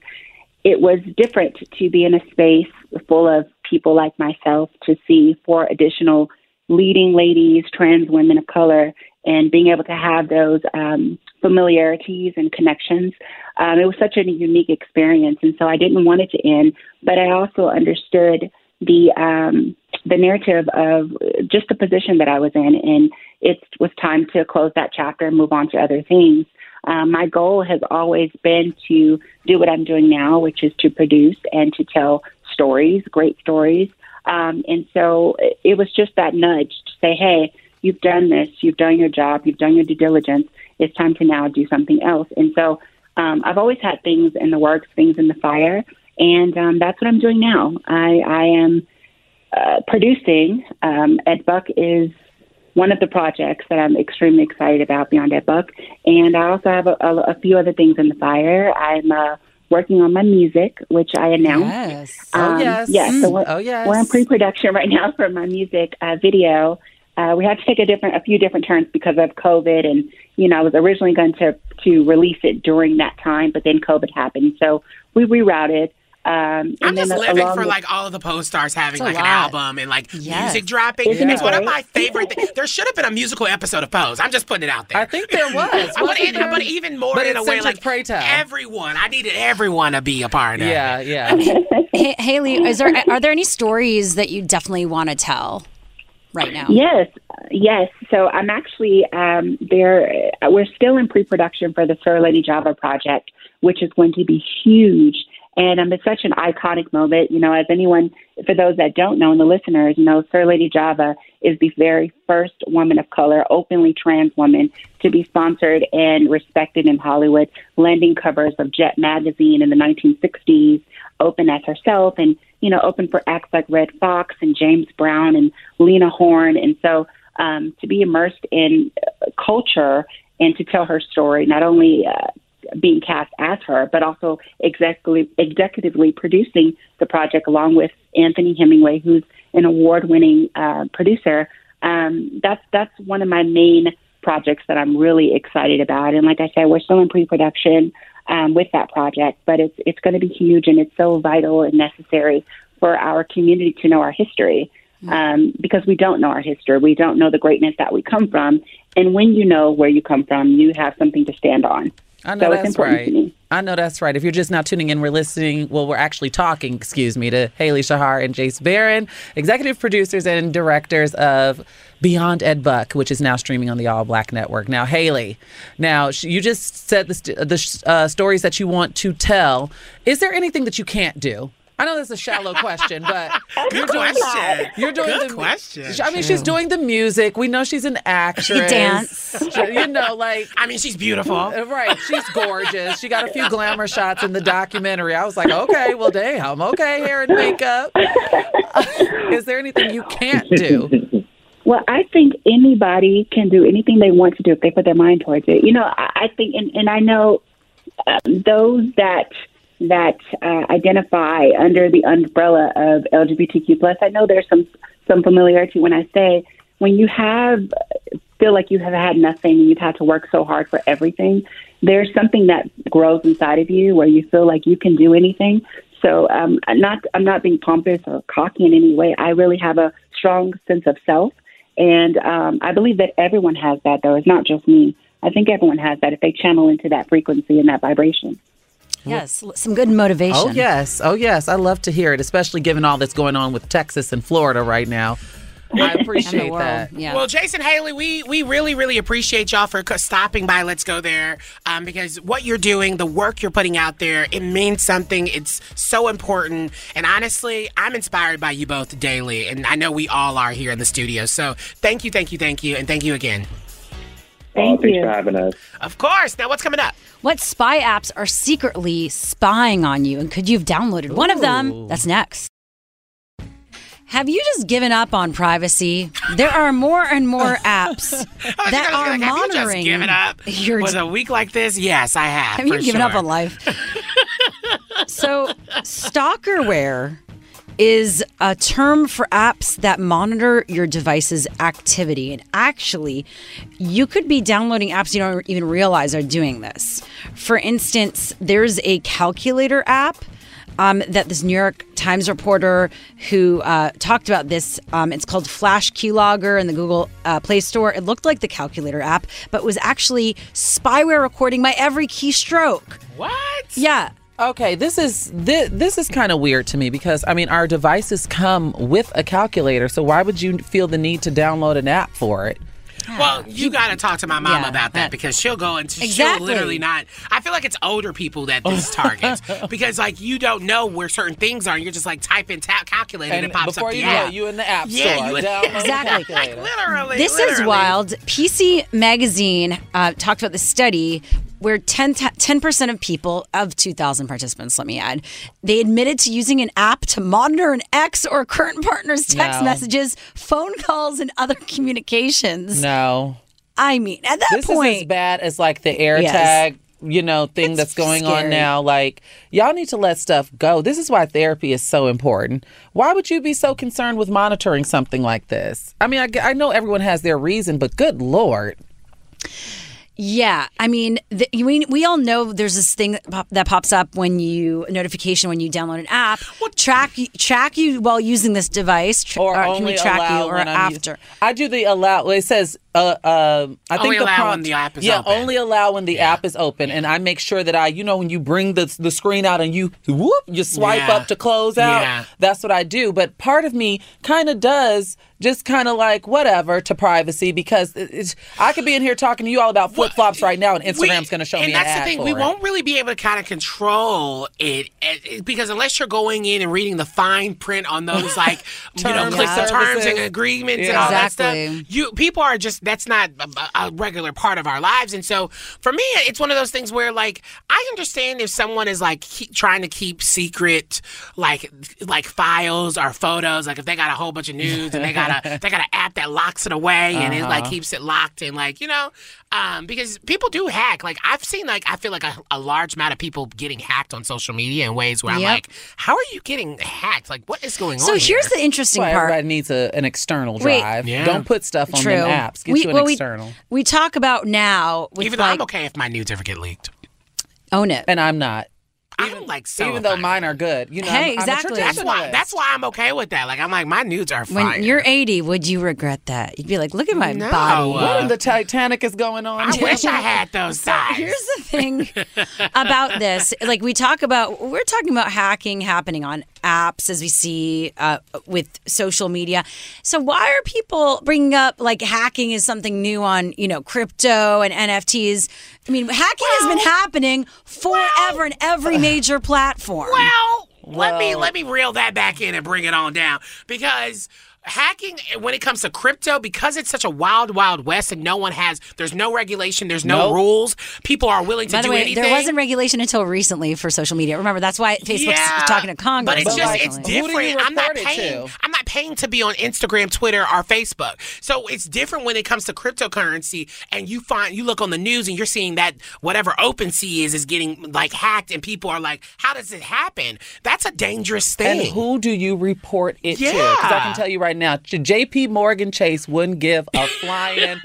it was different to be in a space full of people like myself to see four additional leading ladies, trans women of color, and being able to have those um, familiarities and connections. Um, it was such a unique experience, and so I didn't want it to end, but I also understood the um, the narrative of just the position that I was in, and it was time to close that chapter and move on to other things. Um, my goal has always been to do what I'm doing now, which is to produce and to tell stories, great stories. Um, and so it was just that nudge to say, hey, you've done this, you've done your job, you've done your due diligence. It's time to now do something else. And so um, I've always had things in the works, things in the fire, and um, that's what I'm doing now. I, I am uh, producing. Um, Ed Buck is one of the projects that I'm extremely excited about beyond Ed Buck, and I also have a, a, a few other things in the fire. I'm uh, working on my music, which I announced. Yes. Oh, Um, yes. Yeah. So we're, Oh, yes. we're in pre-production right now [laughs] for my music uh, video. Uh, we had to take a different, a few different turns because of COVID, and you know, I was originally going to to release it during that time, but then COVID happened, so we rerouted. Um, I'm just then living for with- like all of the Pose stars having It's a like an album and like Yes. music dropping. Isn't it it's one of my favorite things. There should have been a musical episode of Pose. I'm just putting it out there. I think there [laughs] was. I want Wasn't there? but even more But in a way like Pray Tell. everyone. I needed everyone to be a part of it. Yeah, yeah. [laughs] Hey, Hailie, is there are there any stories that you definitely want to tell right now? Yes, yes. So I'm actually um, there. uh, We're still in pre-production for the Sir Lady Java project, which is going to be huge. And um, it's such an iconic moment. You know, as anyone, for those that don't know, and the listeners, you know, Sir Lady Java is the very first woman of color, openly trans woman, to be sponsored and respected in Hollywood, landing covers of Jet magazine in the 1960s, open as herself, and you know, open for acts like Redd Foxx and James Brown and Lena Horne. And so, um, to be immersed in uh, culture and to tell her story, not only uh, being cast as her, but also executively, executively producing the project along with Anthony Hemingway, who's an award-winning uh, producer. Um, that's that's one of my main projects that I'm really excited about. And like I said, we're still in pre-production um, with that project, but it's it's going to be huge and it's so vital and necessary for our community to know our history. Um, because we don't know our history, we don't know the greatness that we come from, and when you know where you come from, you have something to stand on. I know so that's right. I know that's right. If you're just now tuning in, we're listening. Well, we're actually talking, excuse me, to Hailie Sahar and Jace Barron, executive producers and directors of Beyond Ed Buck, which is now streaming on the ALLBLK Network. Now, Hailie, now you just said the, st- the sh- uh, stories that you want to tell. Is there anything that you can't do? I know that's a shallow question, but [laughs] you're doing question. You're doing Good the question. I mean, she's doing the music. We know she's an actress. She dance. You know, like I mean, she's beautiful. uh, Right. She's gorgeous. She got a few glamour shots in the documentary. I was like, okay, well, damn. Okay, hair and makeup. [laughs] Is there anything you can't do? Well, I think anybody can do anything they want to do if they put their mind towards it. You know, I, I think, and, and I know um, those that that uh, identify under the umbrella of LGBTQ plus. I know there's some some familiarity when I say when you have feel like you have had nothing and you've had to work so hard for everything. There's something that grows inside of you where you feel like you can do anything. So um, I'm not I'm not being pompous or cocky in any way. I really have a strong sense of self, and um, I believe that everyone has that. Though it's not just me. I think everyone has that if they channel into that frequency and that vibration. Yes, some good motivation. Oh, yes. Oh, yes. I love to hear it, especially given all that's going on with Texas and Florida right now. I [laughs] appreciate that. yeah. Well, Jason Hailie, we we really really appreciate y'all for stopping by. Let's go there um, because what you're doing, the work you're putting out there, it means something. It's so important, and honestly, I'm inspired by you both daily, and I know we all are here in the studio. So thank you, thank you, thank you, and thank you again. Oh, thanks for having us. Of course. Now, what's coming up? What spy apps are secretly spying on you, and could you have downloaded one of them? That's next. Have you just given up on privacy? There are more and more [laughs] apps that are like, have you just monitoring given up your with a week like this? Yes, I have. Have you for given up on life? [laughs] so, stalkerware is a term for apps that monitor your device's activity. And actually, you could be downloading apps you don't even realize are doing this. For instance, there's a calculator app. Um, that this New York Times reporter who uh, talked about this, um, it's called Flash Keylogger in the Google uh, Play Store. It looked like the calculator app, but was actually spyware recording my every keystroke. What? Yeah. Okay, this is this, this is kind of weird to me because I mean our devices come with a calculator, so why would you feel the need to download an app for it? Well, you got to talk to my mom Yeah, about that because she'll go into she'll literally not. I feel like it's older people that this [laughs] targets because like you don't know where certain things are. and You're just like type in tap calculator and, And it pops before up. you the know app. it, you in the app Yeah, store, you in- download [laughs] Exactly. like literally. This is wild. PC Magazine uh, talked about the study where 10, percent of people, of 2,000 participants, let me add, they admitted to using an app to monitor an ex or current partner's text No. messages, phone calls, and other [laughs] communications. No. I mean, at that this point, is as bad as like the AirTag, Yes. you know, thing that's going on now. Like, y'all need to let stuff go. This is why therapy is so important. Why would you be so concerned with monitoring something like this? I mean, I know everyone has their reason, but good lord. Yeah, I mean, the, we we all know there's this thing that, pop, that pops up when you a notification when you download an app. What? track you- track you while using this device, Or, can only we track allow you or when I'm after? I do the allow. It says uh, uh, I think Only the allow prompt, when the app is yeah, open. only allow when the app is open, and I make sure that I, you know, when you bring the the screen out and you whoop, you swipe Yeah. up to close out. Yeah. That's what I do. But part of me kind of does just kind of like whatever to privacy because it's, I could be in here talking to you all about flip flops right now, and Instagram's going to show and me that's an the thing we it. won't really be able to kind of control it, eh, because unless you're going in and reading the fine print on those like [laughs] you know Terms clicks and terms and agreements and Yeah. all that stuff you people are just that's not a, a regular part of our lives and so for me it's one of those things where like i understand if someone is like keep, trying to keep secret like like files or photos like if they got a whole bunch of news and they got a [laughs] they got an app that locks it away and it like Uh-huh. keeps it locked and like you know um because people do hack like i've seen like i feel like a, a large amount of people getting hacked on social media in ways where i'm like how are you getting hacked like what is going So on So here's here? the interesting That's why part. everybody needs a, an external Wait. drive. Yeah. Don't put stuff on True. them apps. Get we, you an well, external. We, talk about now with even though like i'm okay if my nudes ever get leaked own it. and I'm not. I'm like so even though mine are good. You know, Hey, I'm, I'm a exactly. that's why that's why i'm okay with that like i'm like my nudes are fine When you're 80, would you regret that? You'd be like, look at my No, body. uh, What in the Titanic is going on? i wish i had [laughs] those sides Here's the thing about this. Like we talk about, we're talking about hacking happening on apps as we see uh, with social media. So why are people bringing up like hacking is something new on you know crypto and NFTs? I mean, hacking has been happening forever in every major [sighs] platform. Well, let me let me reel that back in and bring it on down because hacking eh, when it comes to crypto because it's such a wild wild west and no one has there's no regulation there's no Nope. rules people are willing to By the do way, anything there wasn't regulation until recently for social media. Remember, that's why Facebook's Yeah, talking to Congress. But it's just recently. it's Who do you different. I'm not paying. to? I'm not paying to be on Instagram, Twitter, or Facebook. So it's different when it comes to cryptocurrency. And you find you look on the news and you're seeing that whatever OpenSea is is getting like hacked, and people are like, "How does it happen?" That's a dangerous thing. And who do you report it to? Because I can tell you right now, J.P. Morgan Chase wouldn't give a flying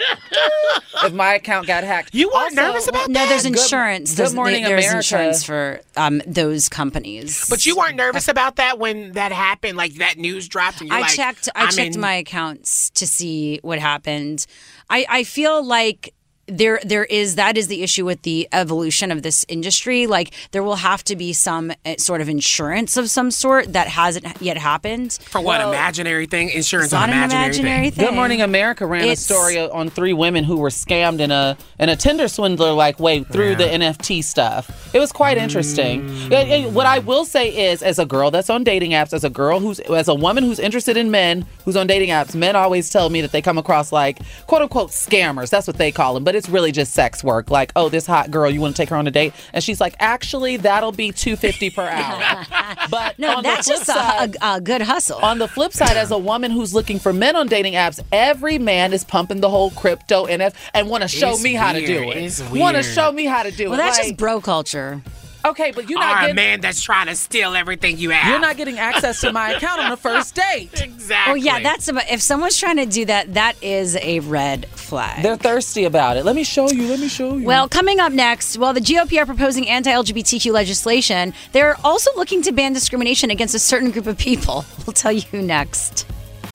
if my account got hacked. You aren't Also- nervous about No, that? there's insurance. Good there's, Morning there's America. insurance for um, those companies. But you weren't nervous about that when that happened, like that news dropped, and you're I like, checked. I I'm checked in- my accounts to see what happened. I, I feel like there there is that is the issue with the evolution of this industry. Like there will have to be some uh, sort of insurance of some sort that hasn't yet happened. for what imaginary thing? Insurance It's on not an imaginary, imaginary thing. thing. Good Morning America ran It's- a story on three women who were scammed in a in a Tinder swindler like way through the NFT stuff. It was quite interesting. Mm. Yeah, yeah, What I will say is, as a girl that's on dating apps, as a girl who's as a woman who's interested in men who's on dating apps, men always tell me that they come across like quote unquote scammers. That's what they call them. But but it's really just sex work. Like, oh, this hot girl, you want to take her on a date? And she's like, actually, that'll be two fifty per hour. [laughs] but No, on that's the flip just a, side, a, a good hustle. on the flip side, as a woman who's looking for men on dating apps, every man is pumping the whole crypto NF and want to show It's me how to do it. Want to show me how to do well, it. that's Like, just bro culture. Okay, but you're or not a getting man that's trying to steal everything you have. you're not getting access to my account on the first [laughs] date. exactly. Oh yeah, that's about, if someone's trying to do that, that is a red flag. They're thirsty about it. Let me show you. Let me show you. Well, coming up next, while the GOP are proposing anti LGBTQ legislation, they're also looking to ban discrimination against a certain group of people. [laughs] We'll tell you next.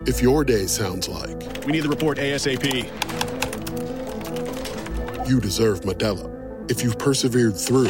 If your day sounds like We need the report ASAP. you deserve Medella, if you've persevered through,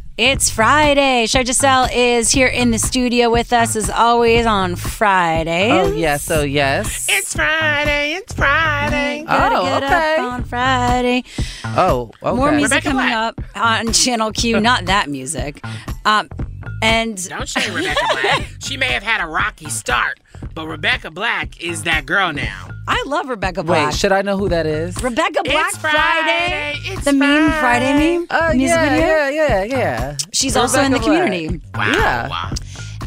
It's Friday. Shar Jossell is here in the studio with us as always on Fridays. Oh yes, oh yes. It's Friday. It's Friday. Gotta Oh, get okay. up on Friday. Oh, okay. More music Rebecca coming Black. up on Channel Q. [laughs] Not that music. Um, and Don't shame Rebecca Black. [laughs] She may have had a rocky start, but Rebecca Black is that girl now. I love Rebecca Black. Wait, should I know who that is? Rebecca Black It's Friday. It's the meme Friday. Friday meme Uh, music yeah, video. yeah, yeah, yeah. She's also in the Rebecca Black. community. Wow. Yeah.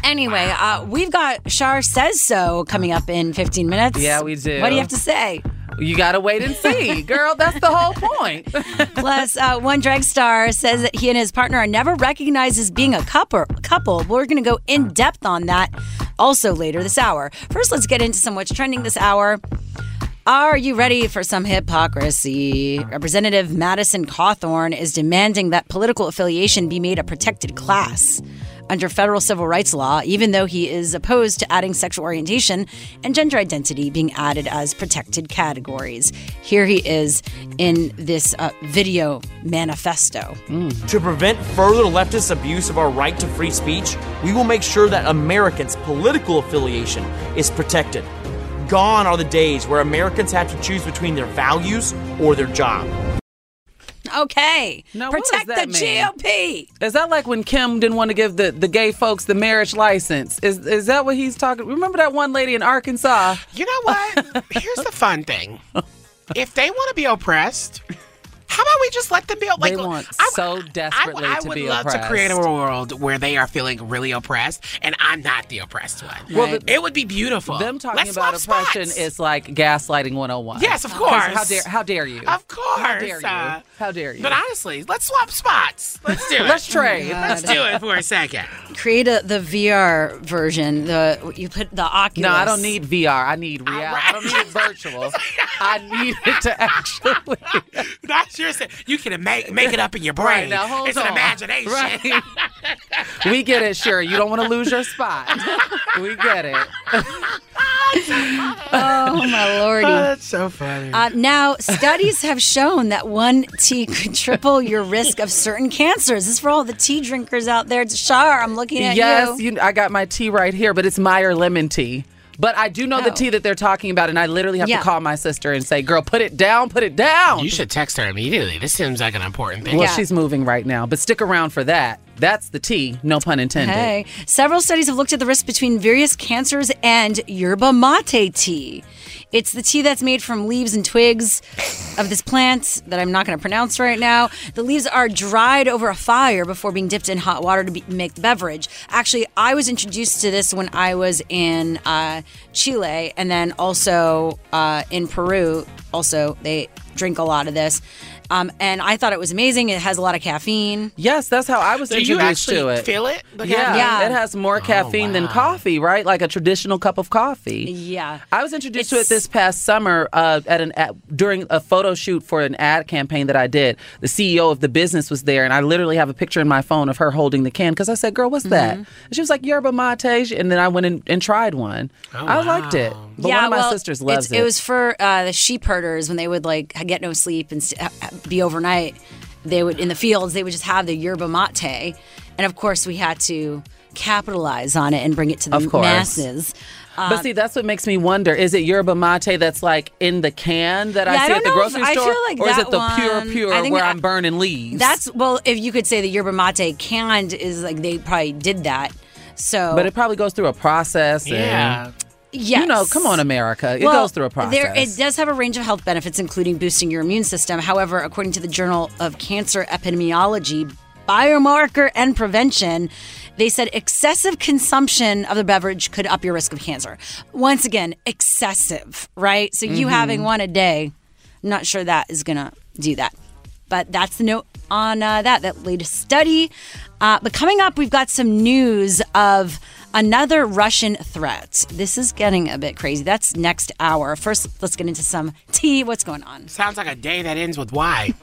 Anyway, uh, we've got Shar Says So coming up in 15 minutes. Yeah, we do. What do you have to say? You gotta wait and see, [laughs] girl. That's the whole point. [laughs] Plus, uh, one drag star says that he and his partner are never recognized as being a couple. Couple. We're going to go in depth on that also later this hour. First, let's get into some what's trending this hour. Are you ready for some hypocrisy? Representative Madison Cawthorn is demanding that political affiliation be made a protected class under federal civil rights law, even though he is opposed to adding sexual orientation and gender identity being added as protected categories. Here he is in this uh, video manifesto. To prevent further leftist abuse of our right to free speech, we will make sure that Americans' political affiliation is protected. Gone are the days where Americans have to choose between their values or their job. Okay, Now, what does protect that the mean? GOP. Is that like when Kim didn't want to give the, the gay folks the marriage license? Is is that what he's talking? Remember that one lady in Arkansas? You know what? [laughs] Here's the fun thing. If they want to be oppressed, how about we just let them be? Like, they want I- so desperately I, I to would be love oppressed. to create a world where they are feeling really oppressed, and I'm not the oppressed one. Well, Right. it would be beautiful. Them talking Let's about oppression spots. is like gaslighting 101. Yes, of 'Cause course. How dare how dare you? Of course. How dare you? uh, how dare you? But honestly, let's swap spots. Let's do [laughs] it. Let's trade. Let's do it for a second. Create a, the VR version. The you put the Oculus. No, I don't need VR. I need reality. I don't need virtual. [laughs] I need it to actually. [laughs] Not sure. You can make [laughs] make it up in your brain. Right, now it's on. an imagination. Right. [laughs] we get it, sure. You don't want to lose your spot. we get it. [laughs] Oh my lordy. that's so funny. Uh, now, studies have shown that one tea could triple your risk of certain cancers. This is for all the tea drinkers out there. Shar, I'm looking at yes, you. Yes, I got my tea right here, but it's Meyer lemon tea. But I do know the Oh. tea that they're talking about, and I literally have Yeah. to call my sister and say, "Girl, put it down, put it down." You should text her immediately. This seems like an important thing. Well, Yeah. she's moving right now, but stick around for that. That's the tea, no pun intended. Hey, several studies have looked at the risk between various cancers and yerba mate tea. It's the tea that's made from leaves and twigs of this plant that I'm not going to pronounce right now. The leaves are dried over a fire before being dipped in hot water to be, make the beverage. Actually, I was introduced to this when I was in uh, Chile and then also uh, in Peru. Also, they drink a lot of this. Um, and I thought it was amazing. It has a lot of caffeine. Yes, that's how I was Do introduced actually to it. feel it? The Yeah. Yeah. it has more caffeine than coffee, right? Like a traditional cup of coffee. Yeah. I was introduced to it this past summer uh, at an at, during a photo shoot for an ad campaign that I did. The CEO of the business was there, and I literally have a picture in my phone of her holding the can because I said, "Girl, what's that?" Mhm. And she was like, "Yerba mate," and then I went and, and tried one. I liked it, but one of my well, sisters loves it. It was for uh, the sheep herders when they would like get no sleep and st- be overnight. They would in the fields. They would just have the yerba mate, and of course we had to capitalize on it and bring it to the Of course. masses. but Um, see, that's what makes me wonder: is it yerba mate that's like in the can that Yeah, I I see don't at the know if- grocery I store, feel like or is it the one- pure, pure where I- I'm burning leaves? That's well, if you could say the yerba mate canned is like they probably did that. So, but it probably goes through a process. Yeah. And, Yes. You know, come on, America. It Well, goes through a process. There, it does have a range of health benefits, including boosting your immune system. However, according to the Journal of Cancer Epidemiology, Biomarker and Prevention, they said excessive consumption of the beverage could up your risk of cancer. Once again, excessive, right? So you Mhm. having one a day, I'm not sure that is going to do that. But that's the note on uh, that, that latest study. Uh, but coming up, we've got some news of another Russian threat. This is getting a bit crazy. That's next hour. First, let's get into some tea. What's going on? Sounds like a day that ends with Y.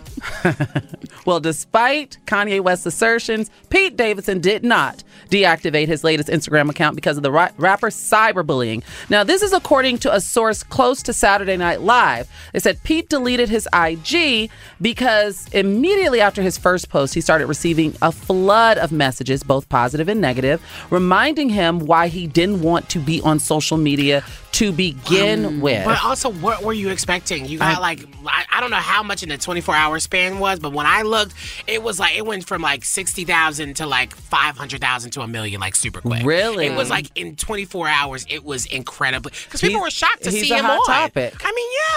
[laughs] Well, despite Kanye West's assertions, Pete Davidson did not deactivate his latest Instagram account because of the ra- rapper cyberbullying. Now, this is according to a source close to Saturday Night Live. They said Pete deleted his IG because immediately after his first post, he started receiving a flood of messages, both positive and negative, reminding him why he didn't want to be on social media to begin with. But also, what were you expecting? You got I- like, I, I don't know how much in the 24 hour span was, but when I looked, it was like, it went from like 60,000 to like 500,000 to a million, like super quick. Really? It was like in 24 hours, it was incredibly, because people were shocked to see a him hot on. topic.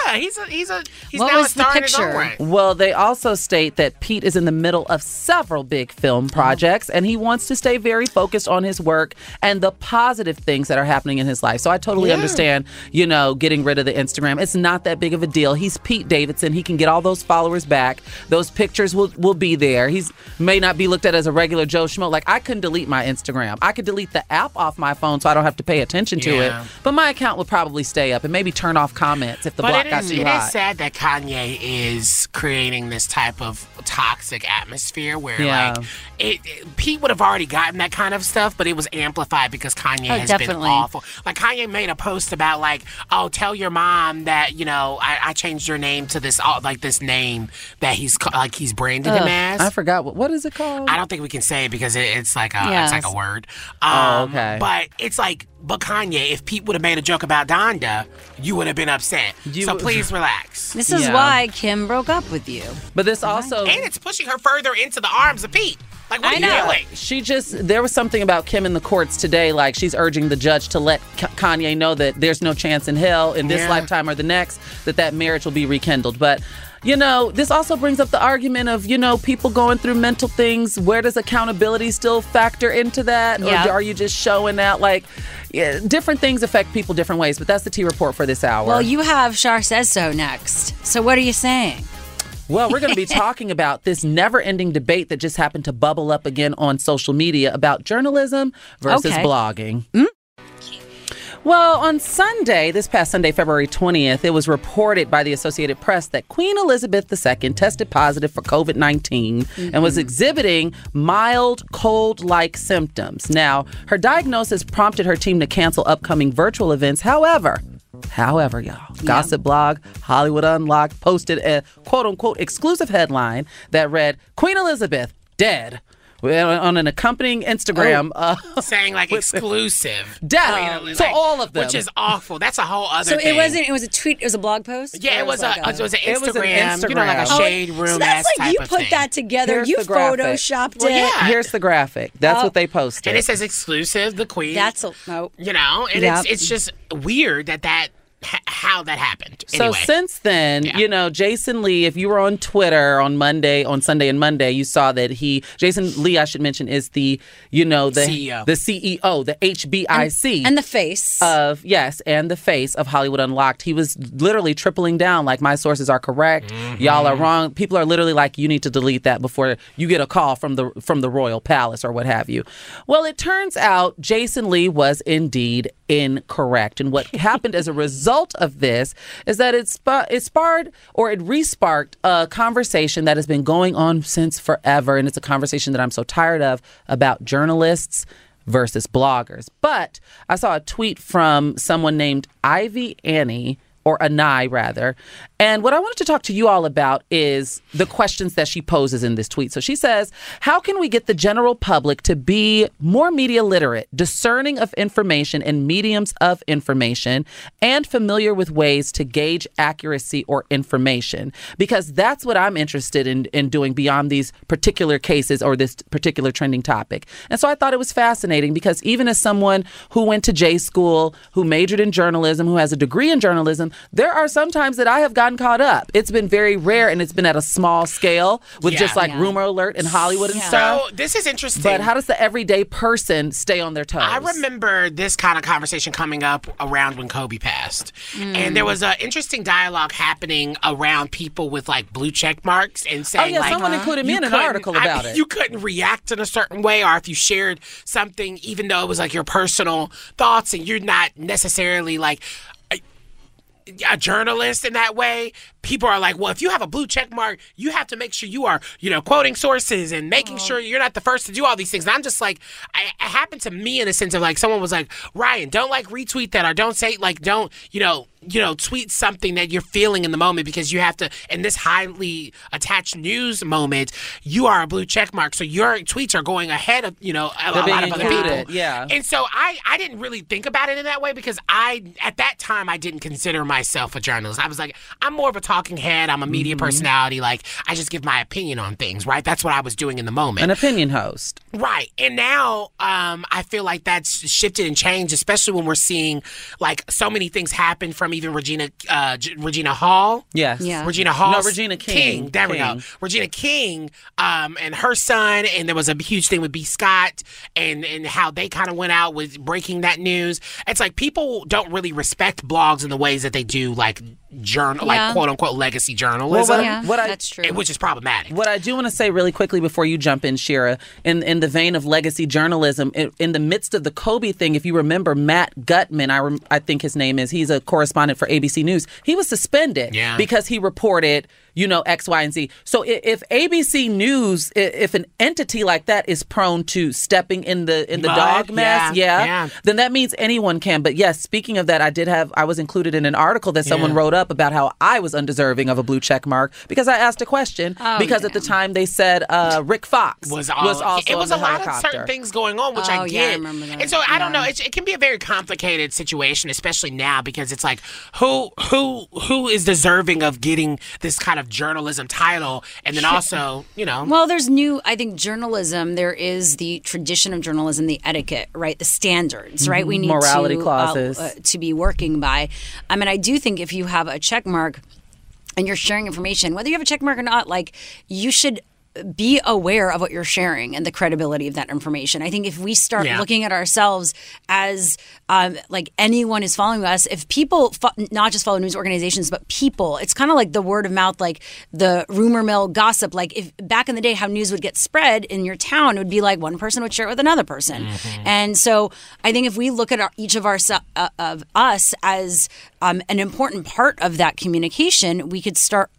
I yeah, he's a, he's a, he's What now was the starting his own picture? way. Well, they also state that Pete is in the middle of several big film oh. projects and he wants to stay very focused on his work and the positive things that are happening in his life. So I totally Yeah. understand, you know, getting rid of the Instagram. It's not that big of a deal. He's Pete Davidson. He can get all those followers back. Those pictures will, will be there. He's may not be looked at as a regular Joe Schmo. Like I couldn't delete my Instagram. I could delete the app off my phone so I don't have to pay attention to Yeah. it. But my account would probably stay up and maybe turn off comments if the but block it got too it hot. is sad that Kanye is creating this type of toxic atmosphere where Yeah. like it, it- Pete would have already gotten that kind of stuff, but it was amplified because Kanye Oh, has been awful. Like Kanye made a post about like, oh, tell your mom that you know I, I changed your name to this uh, like this name that he's like he's branded him as. I forgot what what is it called? I don't think we can say it because it, it's like a Yes. it's like a word. Oh, Um, okay. But it's like, but Kanye, if Pete would have made a joke about Donda, you would have been upset. so please relax. [laughs] This is Yeah. why Kim broke up with you. But this also and it's pushing her further into the arms of Pete. Like what are you doing? She just there was something about Kim in the courts today, like she's urging the judge to let K- Kanye know that there's no chance in hell in this Yeah. lifetime or the next that that marriage will be rekindled. But you know, this also brings up the argument of you know people going through mental things. Where does accountability still factor into that, Yeah. or are you just showing out like? Yeah, different things affect people different ways, but that's the T report for this hour. Well, you have Shar Says So next. So what are you saying? Well, we're going to be [laughs] talking about this never ending debate that just happened to bubble up again on social media about journalism versus Okay. blogging. Well, on Sunday, this past Sunday, February 20th, it was reported by the Associated Press that Queen Elizabeth II tested positive for COVID 19 and was Mhm. exhibiting mild cold like symptoms. Now, her diagnosis prompted her team to cancel upcoming virtual events. However, However, y'all, Gossip Blog, Hollywood Unlocked posted a quote unquote exclusive headline that read Queen Elizabeth dead on an accompanying Instagram. Uh, [laughs] Saying like exclusive. [laughs] Death Queen to like- all of them. Which is awful. That's a whole other So thing. it wasn't. It was a tweet. It was a blog post. Yeah, Or it was a, like it was an Instagram. It was an Instagram, you know, like a shade Oh, room so that's like type you put thing. that together. Here's you photoshopped Well, it. yeah. Here's the graphic. That's Oh. what they posted. And it says exclusive, the queen. That's a no. you know, and Yeah. it's it's just weird that that h- how that happened. So since then, Yeah. you know, Jason Lee, if you were on Twitter on Monday, on Sunday and Monday, you saw that he Jason Lee, I should mention, is the, you know, the CEO. the CEO, the HBIC. And the face. of yes, and the face of Hollywood Unlocked. He was literally tripling down like my sources are correct. Mm-hmm. Y'all are wrong. People are literally like you need to delete that before you get a call from the from the royal palace or what have you. Well, it turns out Jason Lee was indeed incorrect. And what [laughs] happened as a result of this is that it, spa- it sparred or it resparked a conversation that has been going on since forever. And it's a conversation that I'm so tired of about journalists versus bloggers. But I saw a tweet from someone named Ivy Annie. Or Anai, rather. And what I wanted to talk to you all about is the questions that she poses in this tweet. So she says, How can we get the general public to be more media literate, discerning of information and mediums of information, and familiar with ways to gauge accuracy or information? Because that's what I'm interested in, in doing beyond these particular cases or this particular trending topic. And so I thought it was fascinating because even as someone who went to J school, who majored in journalism, who has a degree in journalism, there are some times that I have gotten caught up. It's been very rare and it's been at a small scale with Yeah. just like Yeah. rumor alert in Hollywood and stuff. So this is interesting. But how does the everyday person stay on their toes? I remember this kind of conversation coming up around when Kobe passed. And there hmm. was an interesting dialogue happening around people with like blue check marks and oh, saying, oh, yeah, like, someone included me in an article I- about it. You couldn't react in a certain way, or if you shared something, even though it was like your personal thoughts and you're not necessarily like, a- journalist in that way, people are like, well, if you have a blue check mark, you have to make sure you are, you know, quoting sources and making sure you're not the first to do all these things. And I'm just like, I, it happened to me in a sense of like someone was like, Ryan, don't like retweet that or don't say like, don't, you know, you know, tweet something that you're feeling in the moment because you have to, in this highly attached news moment, you are a blue check mark. So your tweets are going ahead of, you know, a, a lot of other people. yeah. And so I, I didn't really think about it in that way because I, at that time, I didn't consider myself a journalist. I was like, I'm more of a talking head. I'm a media Mm-hmm. personality. Like, I just give my opinion on things, right? That's what I was doing in the moment. An opinion host. Right. And now um, I feel like that's shifted and changed, especially when we're seeing like so many things happen from even Regina uh, J- Regina Hall. Yes. Yeah. Regina Hall. No, Regina King. There we go. Regina King um, and her son. And there was a huge thing with B. Scott and, and how they kind of went out with breaking that news. It's like people don't really respect blogs in the ways that they do like journal, Yeah. like quote unquote legacy Well, journalism. what I- what I- that's true. Which is problematic. What I do want to say really quickly before you jump in, Shira, in in the vein of legacy journalism, in, in the midst of the Kobe thing, if you remember, Matt Gutman, I rem, I think his name is, he's a correspondent for ABC News. He was suspended Yeah. because he reported, you know, X, Y, and Z. So if ABC News, if an entity like that is prone to stepping in the in the Mud, dog mess, yeah, yeah, yeah. then that means anyone can. But yes, speaking of that, I did have I was included in an article that someone Yeah. wrote up about how I was undeserving of a blue check mark because I asked a question Oh, because at the time they said uh, Rick Fox was, was, all, also it was on a the lot of certain things going on, which Oh, I yeah, I get. remember that. And so I don't know. It's, it can be a very complicated situation, especially now because it's like who who who is deserving of getting this kind of journalism title, and then also you know. Well, there's new, I think, journalism. There is the tradition of journalism, the etiquette, right? The standards, right? We need Morality to, uh, clauses. uh, to be working by. I mean, I do think if you have a check mark and you're sharing information, whether you have a check mark or not, like you should be aware of what you're sharing and the credibility of that information. I think if we start Yeah. looking at ourselves as um, like anyone is following us, if people fo- not just follow news organizations but people, it's kind of like the word of mouth, like the rumor mill gossip. Like if back in the day, how news would get spread in your town, it would be like one person would share it with another person, and so I think if we look at our, each of our uh, of us as um, an important part of that communication, we could start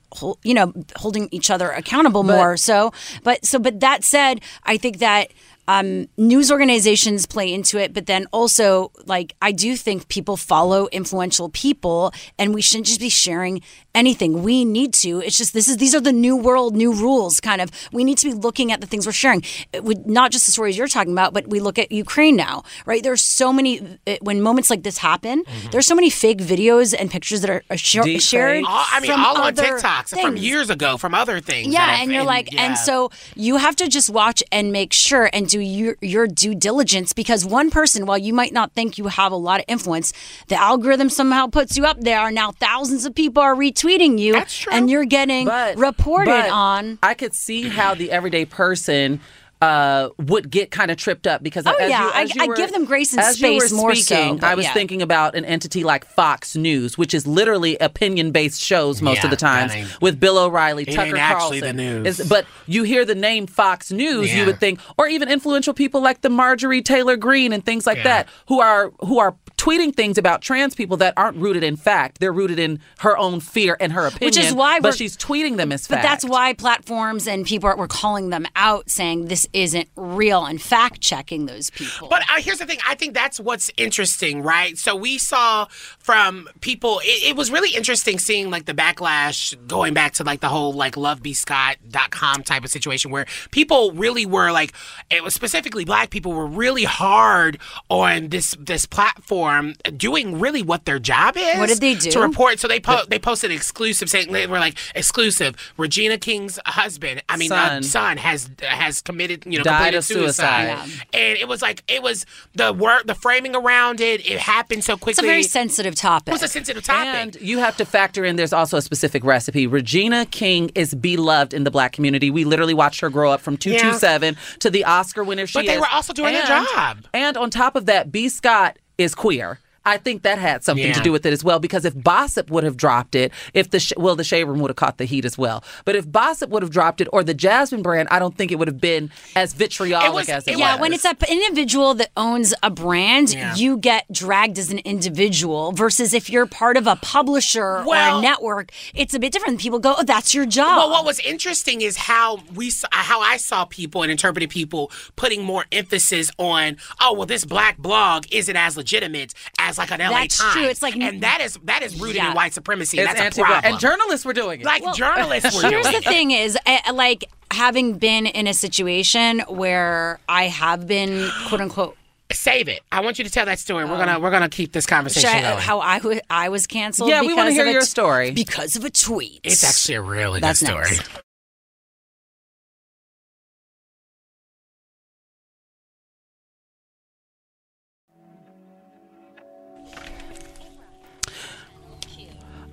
you know holding each other accountable But- more so but so but that said i think that um, news organizations play into it, but then also, like, I do think people follow influential people, and we shouldn't just be sharing anything. We need to. It's just this is these are the new world, new rules. Kind of, we need to be looking at the things we're sharing. It would not just the stories you're talking about, but we look at Ukraine now, right? There's so many uh, when moments like this happen. There's so many fake videos and pictures that are, are sh- shared. All, I mean, from all on other TikToks from years ago, from other things. Yeah, and you're like, yeah. and so you have to just watch and make sure and do do your, your due diligence because one person, while you might not think you have a lot of influence, the algorithm somehow puts you up there. Now thousands of people are retweeting you, and you're getting reported But on. I could see how the everyday person uh, would get kind of tripped up because Oh, as yeah. you, as I- you I give them grace and as you were space more so, speaking, but I was yeah. thinking about an entity like Fox News, which is literally opinion-based shows most Yeah, of the times with Bill O'Reilly, It Tucker ain't actually Carlson. the news. Is- but you hear the name Fox News, you would think, or even influential people like the Marjorie Taylor Greene and things like Yeah. that, who are who are tweeting things about trans people that aren't rooted in fact. They're rooted in her own fear and her opinion. Which is why but she's tweeting them as But fact. But that's why platforms and people are, were calling them out, saying this isn't real and fact checking those people. But uh, here's the thing. I think that's what's interesting, right? So we saw from people. It, it was really interesting seeing like the backlash going back to like the whole like lovebscott.com type of situation where people really were like, it was specifically black people were really hard on this this platform doing really what their job is. What did they do? To report. So they po- they posted exclusive saying they were like exclusive. Regina King's husband, I mean uh, Son. son, has has committed you know Died completed of suicide. and it was like it was the work, the framing around it. It happened so quickly. it's a very sensitive topic. It was a sensitive topic. And you have to factor in there's also a specific recipe. Regina King is beloved in the black community. We literally watched her grow up from 227 to the Oscar winner she But they is. were also doing their job. And on top of that, B. Scott is queer. I think that had something to do with it as well because if Bossip would have dropped it, if the sh- well the Shade Room would have caught the heat as well, but if Bossip would have dropped it or the Jasmine brand, I don't think it would have been as vitriolic as it was. yeah, was. when it's an individual that owns a brand, Yeah. you get dragged as an individual versus if you're part of a publisher or a network, it's a bit different. People go, "Oh, that's your job." Well, what was interesting is how we saw, uh, how I saw people and interpreted people putting more emphasis on, oh, well, this black blog isn't as legitimate as like an LA That's Times. true. It's like- and that is that is rooted Yeah. in white supremacy. It's That's a anti-black. problem. And journalists were doing it. Like journalists were doing. Here's the it. thing: is uh, like having been in a situation where I have been quote unquote. Save it. I want you to tell that story. We're Oh. gonna we're gonna keep this conversation Should I- going. how I wa- I was canceled. Yeah, we wanna because hear a your t- story. because of a tweet. it's actually a really That's good story. next.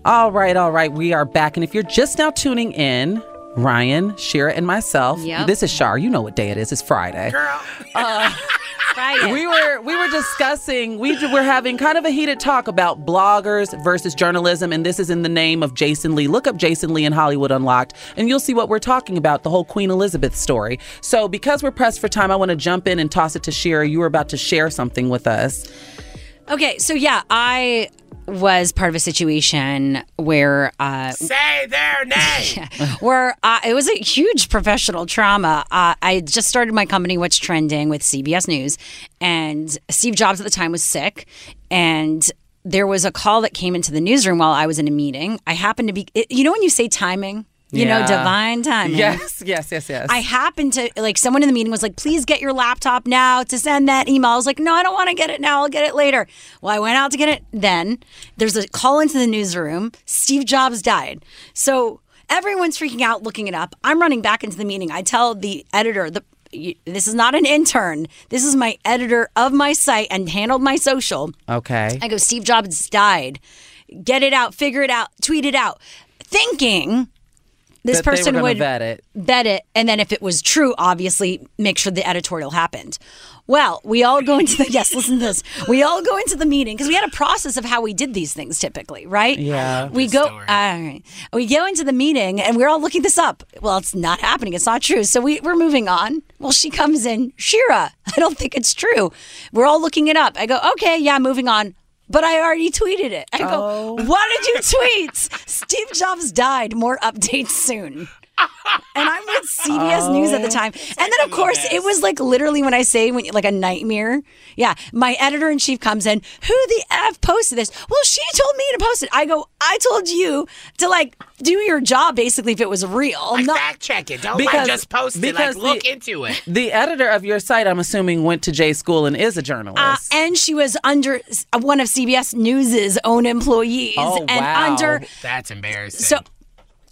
All right, all right. We are back. And if you're just now tuning in, Ryan, Shira, and myself, Yep. this is Shar. You know what day it is. It's Friday. Girl. Uh, [laughs] Friday. We were we were discussing we were having kind of a heated talk about bloggers versus journalism and this is in the name of Jason Lee. Look up Jason Lee in Hollywood Unlocked and you'll see what we're talking about, the whole Queen Elizabeth story. So because we're pressed for time, I want to jump in and toss it to Shira. You were about to share something with us. Okay, so yeah, I was part of a situation where uh, Say their name. [laughs] where uh, it was a huge professional trauma. Uh, I just started my company, What's Trending, with CBS News, and Steve Jobs at the time was sick, and there was a call that came into the newsroom while I was in a meeting. I happened to be, you know, when you say timing, you know, divine timing. Yes, yes, yes, yes. I happened to like someone in the meeting was like, please get your laptop now to send that email. I was like, no, I don't want to get it now. I'll get it later. Well, I went out to get it then. There's a call into the newsroom. Steve Jobs died. So everyone's freaking out looking it up. I'm running back into the meeting. I tell the editor, the this is not an intern. This is my editor of my site and handled my social. Okay. I go, Steve Jobs died. Get it out, figure it out, tweet it out. Thinking this That they were person would vet it. vet it, and then if it was true, obviously make sure the editorial happened. Well, we all go into the [laughs] yes. Listen to this. We all go into the meeting because we had a process of how we did these things typically, right? Yeah. We go. All right. We go into the meeting and we're all looking this up. Well, it's not happening. It's not true. So we, we're moving on. Well, she comes in. Shira, [laughs] I don't think it's true. We're all looking it up. I go, okay, yeah, moving on. But I already tweeted it. I go, oh. what did you tweet? Steve Jobs died. More updates soon. And I'm with CBS News at the time. And then, of course, it was like literally when I say when like a nightmare. Yeah, my editor in chief comes in. Who the f posted this? Well, she told me to post it. I go. I told you to like do your job. Basically, if it was real, Like not fact check it. Don't Because- like just post it. Like look the- into it. The editor of your site, I'm assuming, went to J school and is a journalist. Uh, and she was under one of CBS News's own employees, Oh, and wow. under That's embarrassing. So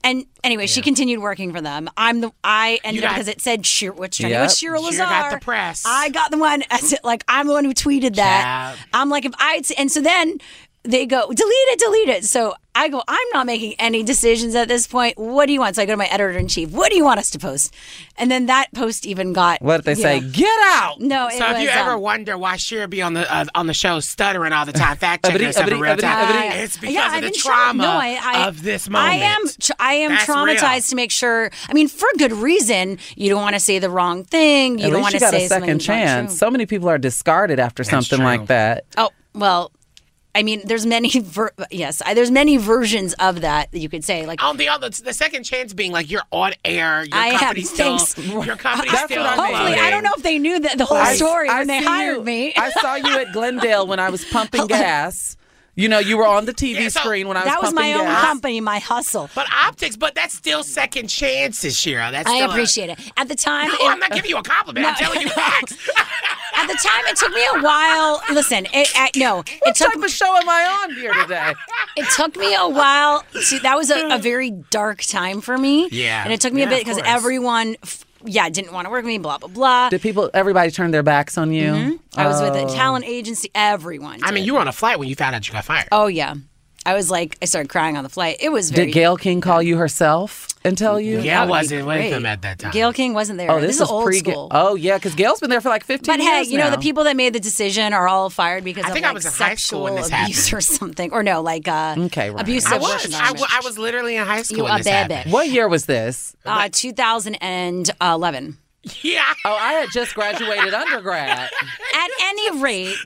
And anyway, she continued working for them. I'm the I ended up because it said what's trending Yep. with Shira Shira Lazar. got the press. I got the one [laughs] as it, like I'm the one who tweeted that. I'm like if I and so then they go delete it, delete it. So I go I'm not making any decisions at this point. What do you want? So I go to my editor in chief. What do you want us to post? And then that post even got What did they say? know- Get out! No, it So if was you ever um, wonder why Shira be on the uh, on the show stuttering all the time, fact checking Ubbity, herself in real time, ubbity. it's because Yeah, of the trauma tra- no, I, I, of this moment. I am, tr- I am That's real. traumatized to make sure. I mean, for good reason. You don't want to say the wrong thing. You At don't least want you to got say a second something chance. So many people are discarded after something true. like that. Oh well, I mean, there's many. Ver- yes, I, there's many versions of that that you could say. Like, On the other, the second chance being like you're on air, your I have company's still, thanks. your company's That's still. what I mean. hopefully, I don't know if they knew that the whole I- story I when they hired you- me. I saw you at Glendale when I was pumping [laughs] oh, gas. You know, you were on the TV Yeah, so screen when I was that was pumping my own gas. company, my hustle. But optics, but that's still second chances, Shira. That's I still a- appreciate it. At the time, No, it- I'm not giving you a compliment. I'm telling you [laughs] facts. at the time, it took me a while. Listen, it, uh, no, it What took type of show am I on here today? [laughs] It took me a while. See, that was a, a [laughs] very dark time for me. Yeah. And it took me Yeah, a bit because everyone, f- yeah, didn't want to work with me, blah, blah, blah. Did people, everybody turn their backs on you? Mhm. I was with a Oh. talent agency, everyone. I mean, you were on a flight when you found out you got fired. Oh, yeah. I was like, I started crying on the flight. It was very. Did Gayle King call you herself and tell you? Gayle That wasn't with great. them at that time. Gayle King wasn't there. Oh, this, this, is old pre school. Oh, yeah, because Gayle's been there for like 15 But hey, years you know, the people that made the decision are all fired because I of think I like was in high school sexual when this abuse happened. or something. Or no, like uh, Okay, right. abusive I was. I, I was literally in high school You when a this baby. happened. What year was this? Uh, 2011. Yeah. Oh, I had just graduated undergrad. [laughs] At any rate,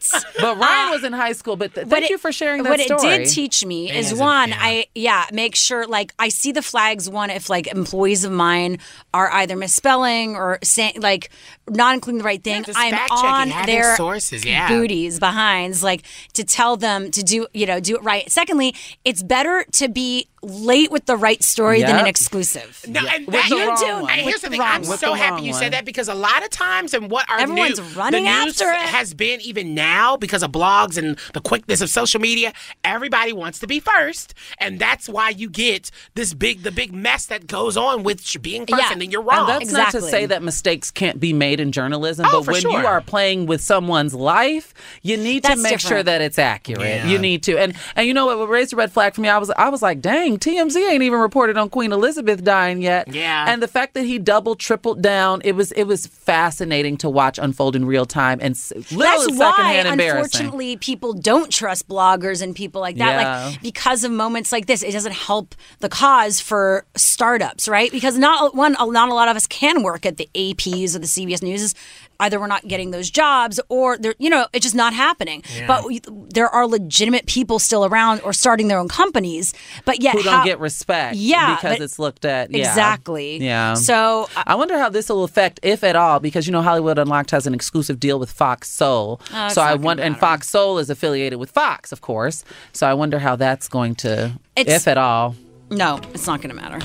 But Ryan uh, was in high school. But th- thank it- you for sharing that what story. it did teach me is is one, yeah. I yeah, make sure like I see the flags. One, if like employees of mine are either misspelling or saying like not including the right thing, just I'm on their sources, yeah. booties behinds like to tell them to do you know do it right. Secondly, it's better to be late with the right story than an exclusive. No, and With that, the you wrong do. one. And here's the the thing. I'm one. so happy you one. said that because a lot of times, and what our Everyone's new, running the news after it. has been even now because of blogs and the quickness of social media. Everybody wants to be first, and that's why you get this big, the big mess that goes on with being first, Yeah. and then you're And wrong. that's not to say that mistakes can't be made in journalism, Oh, but when sure. you are playing with someone's life, you need to That's make sure that it's accurate. Yeah. You need to, and and you know what? What raised a red flag for me? I was I was like, dang, TMZ ain't even reported on Queen Elizabeth dying yet. Yeah. And the fact that he double tripled down, it was it was fascinating to watch unfold in real time and s- little That's why, secondhand embarrassing. unfortunately, people don't trust bloggers and people like that. Yeah. Like because of moments like this, it doesn't help the cause for startups, right? Because not one, not a lot of us can work at the APs or the CBS News. is Either we're not getting those jobs, or they're, you know, it's just not happening. But we, there are legitimate people still around or starting their own companies, but yet Who don't how- get respect? Yeah, because but- it's looked at yeah. Exactly. Yeah. So uh, I wonder how this will affect, if at all, because you know Hollywood Unlocked has an exclusive deal with Fox Soul. Oh, it's so I wonder, and. Fox Soul is affiliated with Fox, of course. So I wonder how that's going to, It's- if at all. no, it's not going to matter.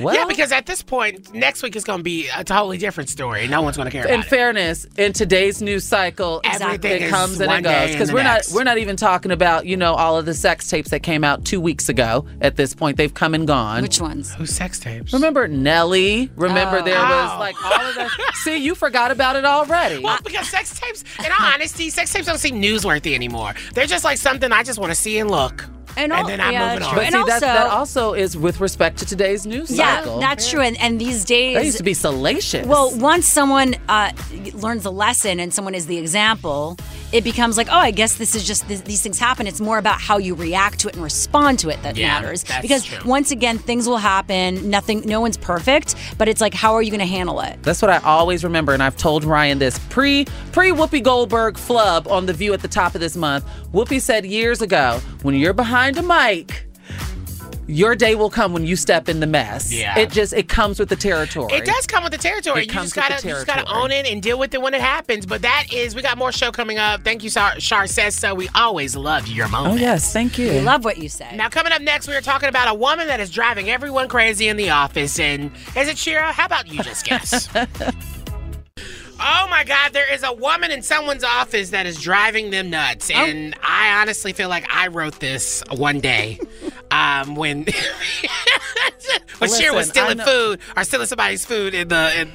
Well, yeah, because at this point, next week is going to be a totally different story. No one's going to care in about it. fairness, in today's news cycle, Everything it is comes and it goes. Because we're next. not we're not even talking about you know all of the sex tapes that came out two weeks ago. At this point, they've come and gone. Which ones? Who's sex tapes? Remember Nelly? Remember Oh. there was Oh. like all of that. [laughs] See, you forgot about it already. Well, because sex tapes, in all honesty, sex tapes don't seem newsworthy anymore. They're just like something I just want to see and look. And, And then I'm yeah, moving on. true. But and see, also, that, that also is with respect to today's news yeah, cycle. that's true. And, and these days, That used to be salacious. Well, once someone uh, learns a lesson and someone is the example, it becomes like, oh, I guess this is just this, these things happen. It's more about how you react to it and respond to it that Yeah, matters. that's because true. once again, things will happen. Nothing, no one's perfect, but it's like, how are you going to handle it? That's what I always remember, and I've told Ryan this pre pre Whoopi Goldberg flub on the View at the top of this month. Whoopi said years ago, when you're behind a mic. Your day will come when you step in the mess. Yeah. It just it comes with the territory. It does come with the territory. It you comes just with the gotta you just gotta own it and deal with it when it happens. But that is we got more show coming up. Thank you, Shar, Shar says so. We always love your moment. Oh yes, thank you. I love what you say. Now coming up next, we are talking about a woman that is driving everyone crazy in the office. And is it Shira? How about you just guess? [laughs] Oh my God, there is a woman in someone's office that is driving them nuts. And I honestly feel like I wrote this one day. um, when [laughs] when Shira was stealing food or stealing somebody's food in the in,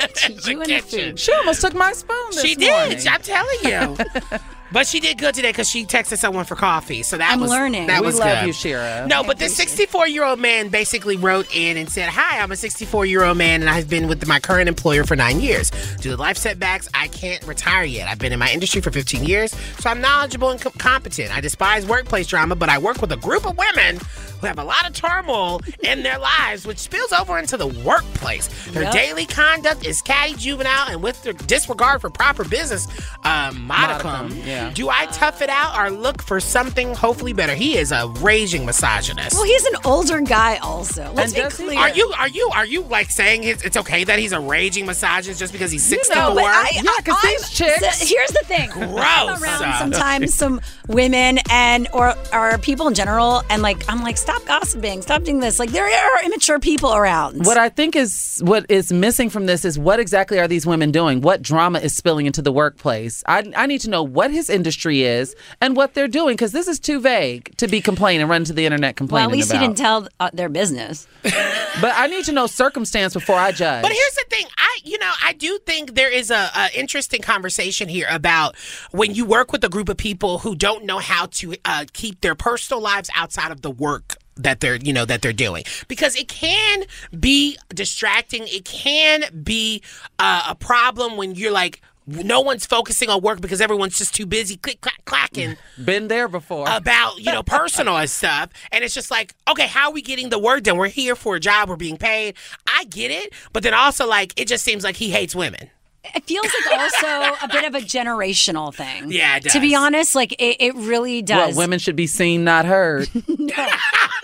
and [laughs] the kitchen. She almost took my spoon She did. morning. I'm telling you. [laughs] but she did good today because she texted someone for coffee. So that I'm was learning. That We was love good. you, Shira. No, but this 64 year old man basically wrote in and said, "Hi, I'm a 64 year old man, and I've been with my current employer for nine years. Due to life setbacks, I can't retire yet. I've been in my industry for 15 years, so I'm knowledgeable and com- competent. I despise workplace drama, but I work with a group of women." Who have a lot of turmoil in their lives, which spills over into the workplace. Their Yep. daily conduct is catty, juvenile, and with their disregard for proper business um, modicum. Modicum, yeah. Do I tough it out or look for something hopefully better? He is a raging misogynist. Well, he's an older guy, also. Let's And be clear. Are you are you are you like saying his, it's okay that he's a raging misogynist just because he's You 64? know, but I- Yeah, 'cause I'm- these chicks- so here's the thing. Gross. I'm around sometimes some women and or or people in general, and like I'm like, stop gossiping, stop doing this. Like there are immature people around. What I think is what is missing from this is what exactly are these women doing? What drama is spilling into the workplace? I, I need to know what his industry is and what they're doing because this is too vague to be complaining, run to the internet complaining. well, at least about. he didn't tell uh, their business. [laughs] but I need to know circumstance before I judge. But here's the thing, I you know I do think there is a, a interesting conversation here about when you work with a group of people who don't know how to uh, keep their personal lives outside of the work that they're you know that they're doing. Because it can be distracting. It can be uh, a problem when you're like no one's focusing on work because everyone's just too busy click clack clacking [laughs] Been there before. about you know personal and [laughs] stuff. And it's just like okay how are we getting the work done? We're here for a job. We're being paid. I get it. But then also like it just seems like he hates women It feels like also a bit of a generational thing. Yeah, it To be honest, like it, it really Well, does. women should be seen, not heard. [laughs] No,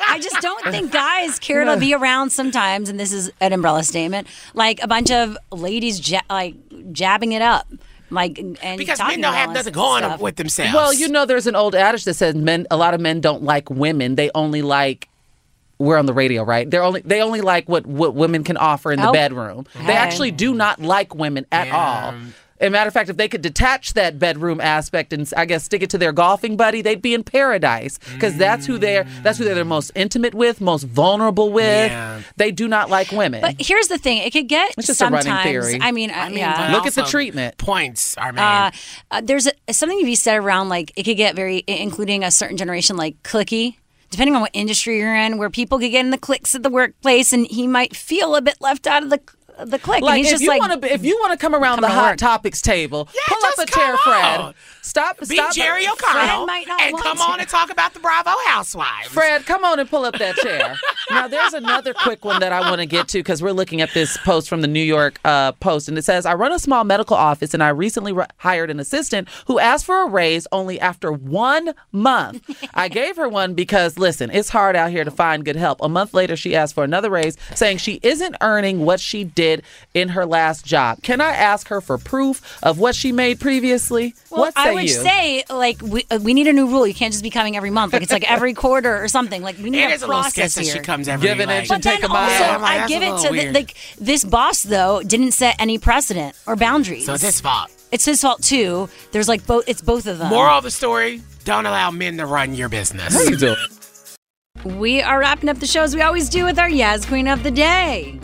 I just don't think guys care to be around sometimes, and this is an umbrella statement. Like a bunch of ladies, ja- like jabbing it up, like and because talking men don't have nothing going stuff. with themselves Well, you know, there's an old adage that says men. A lot of men don't like women. They only like. We're on the radio, right? They're only they only like what what women can offer in the Oh. bedroom. They actually do not like women at all. As a matter of fact, if they could detach that bedroom aspect and I guess stick it to their golfing buddy, they'd be in paradise because that's who they're that's who they're the most intimate with, most vulnerable with. Yeah. They do not like women. But here's the thing: it could get It's just a running sometimes. theory. I mean, uh, I mean, yeah. Look at the treatment. points are made Uh, uh, there's a, something to be said around like it could get very, including a certain generation, like clicky. Depending on what industry you're in, where people could get in the cliques of the workplace, and he might feel a bit left out of the the clique. and Like he's if just you like, want to, if you want to come around come the hot work. topics table, pull up a chair, come Fred. on. Stop, be stop. jerry Fred o'connell might not and come to. on and talk about the bravo housewives Fred, come on and pull up that chair. now, there's another quick one that I want to get to because we're looking at this post from the New York uh, Post, and it says, "I run a small medical office, and I recently re- hired an assistant who asked for a raise only after one month. I [laughs] gave her one because, listen, it's hard out here to find good help. A month later, she asked for another raise, saying she isn't earning what she did in her last job. Can I ask her for proof of what she made previously? Well, what say I would you? say like we, uh, we need a new rule. You can't just be coming every month. Like it's like every quarter or something. Like we need it a is a little sketch process that here. she comes every Give an like, inch and But take then a mile. also, Yeah, I'm like, I give it to the, like this boss though didn't set any precedent or boundaries. so it's his fault It's his fault too. There's like both. It's both of them. moral of the story don't allow men to run your business How you doing? We are wrapping up the show as we always do with our Yaz Queen of the Day.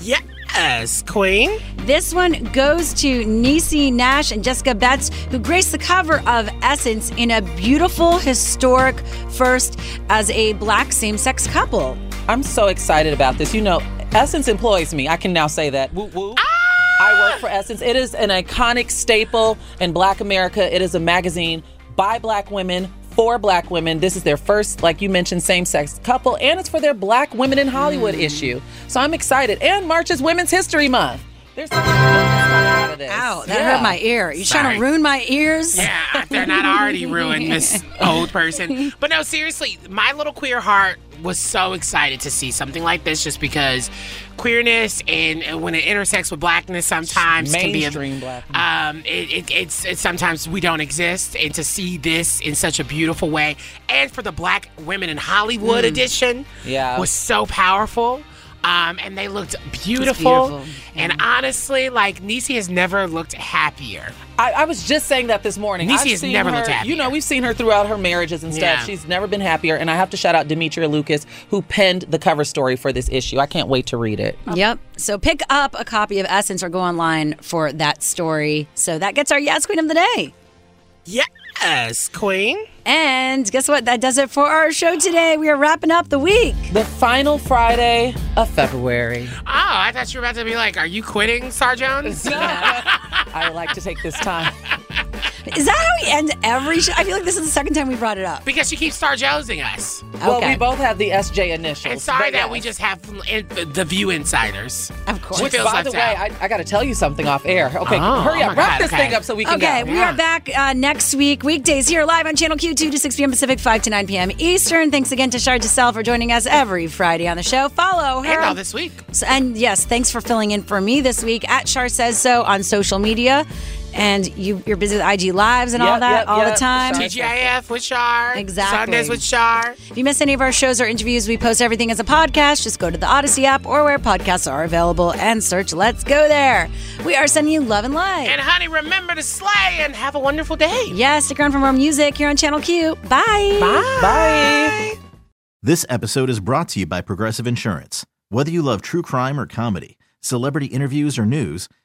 Yes queen This one goes to Niecy Nash and Jessica Betts, who graced the cover of Essence in a beautiful, historic first as a black same sex couple. I'm so excited about this. You know, Essence employs me. I can now say that. Woo woo. Ah! I work for Essence. It is an iconic staple in Black America. It is a magazine by Black women. For black women, this is their first, like you mentioned, same-sex couple, and it's for their Black Women in Hollywood hmm. issue. So I'm excited. And March is Women's History Month. There's so much goodness coming out of this. Ow, that Yeah. hurt my ear. You trying to ruin my ears? Yeah, they're not already [laughs] ruined, Miss Old Person. But no, seriously, my little queer heart was so excited to see something like this just because queerness and, and when it intersects with blackness sometimes can be a, Mainstream black. um, it, it, it's, it's sometimes we don't exist, and to see this in such a beautiful way, and for the Black Women in Hollywood edition, Yeah. was so powerful. Um, and they looked beautiful. beautiful. And honestly, like Niecy has never looked happier. I, I was just saying that this morning. Niecy I've has never her, looked happier. You know, we've seen her throughout her marriages and stuff. Yeah. She's never been happier. And I have to shout out Demetria Lucas, who penned the cover story for this issue. I can't wait to read it. Yep. So pick up a copy of Essence or go online for that story. So that gets our Yes Queen of the Day. Yes, Queen. And guess what? That does it for our show today. We are wrapping up the week. The final Friday of February. Oh, I thought you were about to be like, "Are you quitting, Star Jones?" [laughs] I would like to take this time. Is that how we end every show? I feel like this is the second time we brought it up. because you keep Star Jonesing us. Well, Okay. we both have the SJ initials. And sorry that yes. we just have the View insiders. Of course. Which, by the way. I, I got to tell you something off air. Okay, Oh, hurry oh up. my Wrap God, this okay. thing up so we can Okay, go. we are back uh, next week, weekdays here live on Channel Q, 2 to 6 p.m. Pacific, 5 to 9 p.m. Eastern. Thanks again to Shar Jossell for joining us every Friday on the show. Follow her. and all this week. So- and yes, thanks for filling in for me this week at Shar Says So on social media. And you, you're busy with IG Lives and all that yep, all yep. the time. Shar- TGIF with Shar. Exactly. Sundays with Shar. If you miss any of our shows or interviews, we post everything as a podcast. Just go to the Audacy app or where podcasts are available and search Let's Go There. We are sending you love and light. And honey, remember to slay and have a wonderful day. yes, stick around for more music here on Channel Q. Bye. Bye. Bye. This episode is brought to you by Progressive Insurance. Whether you love true crime or comedy, celebrity interviews or news,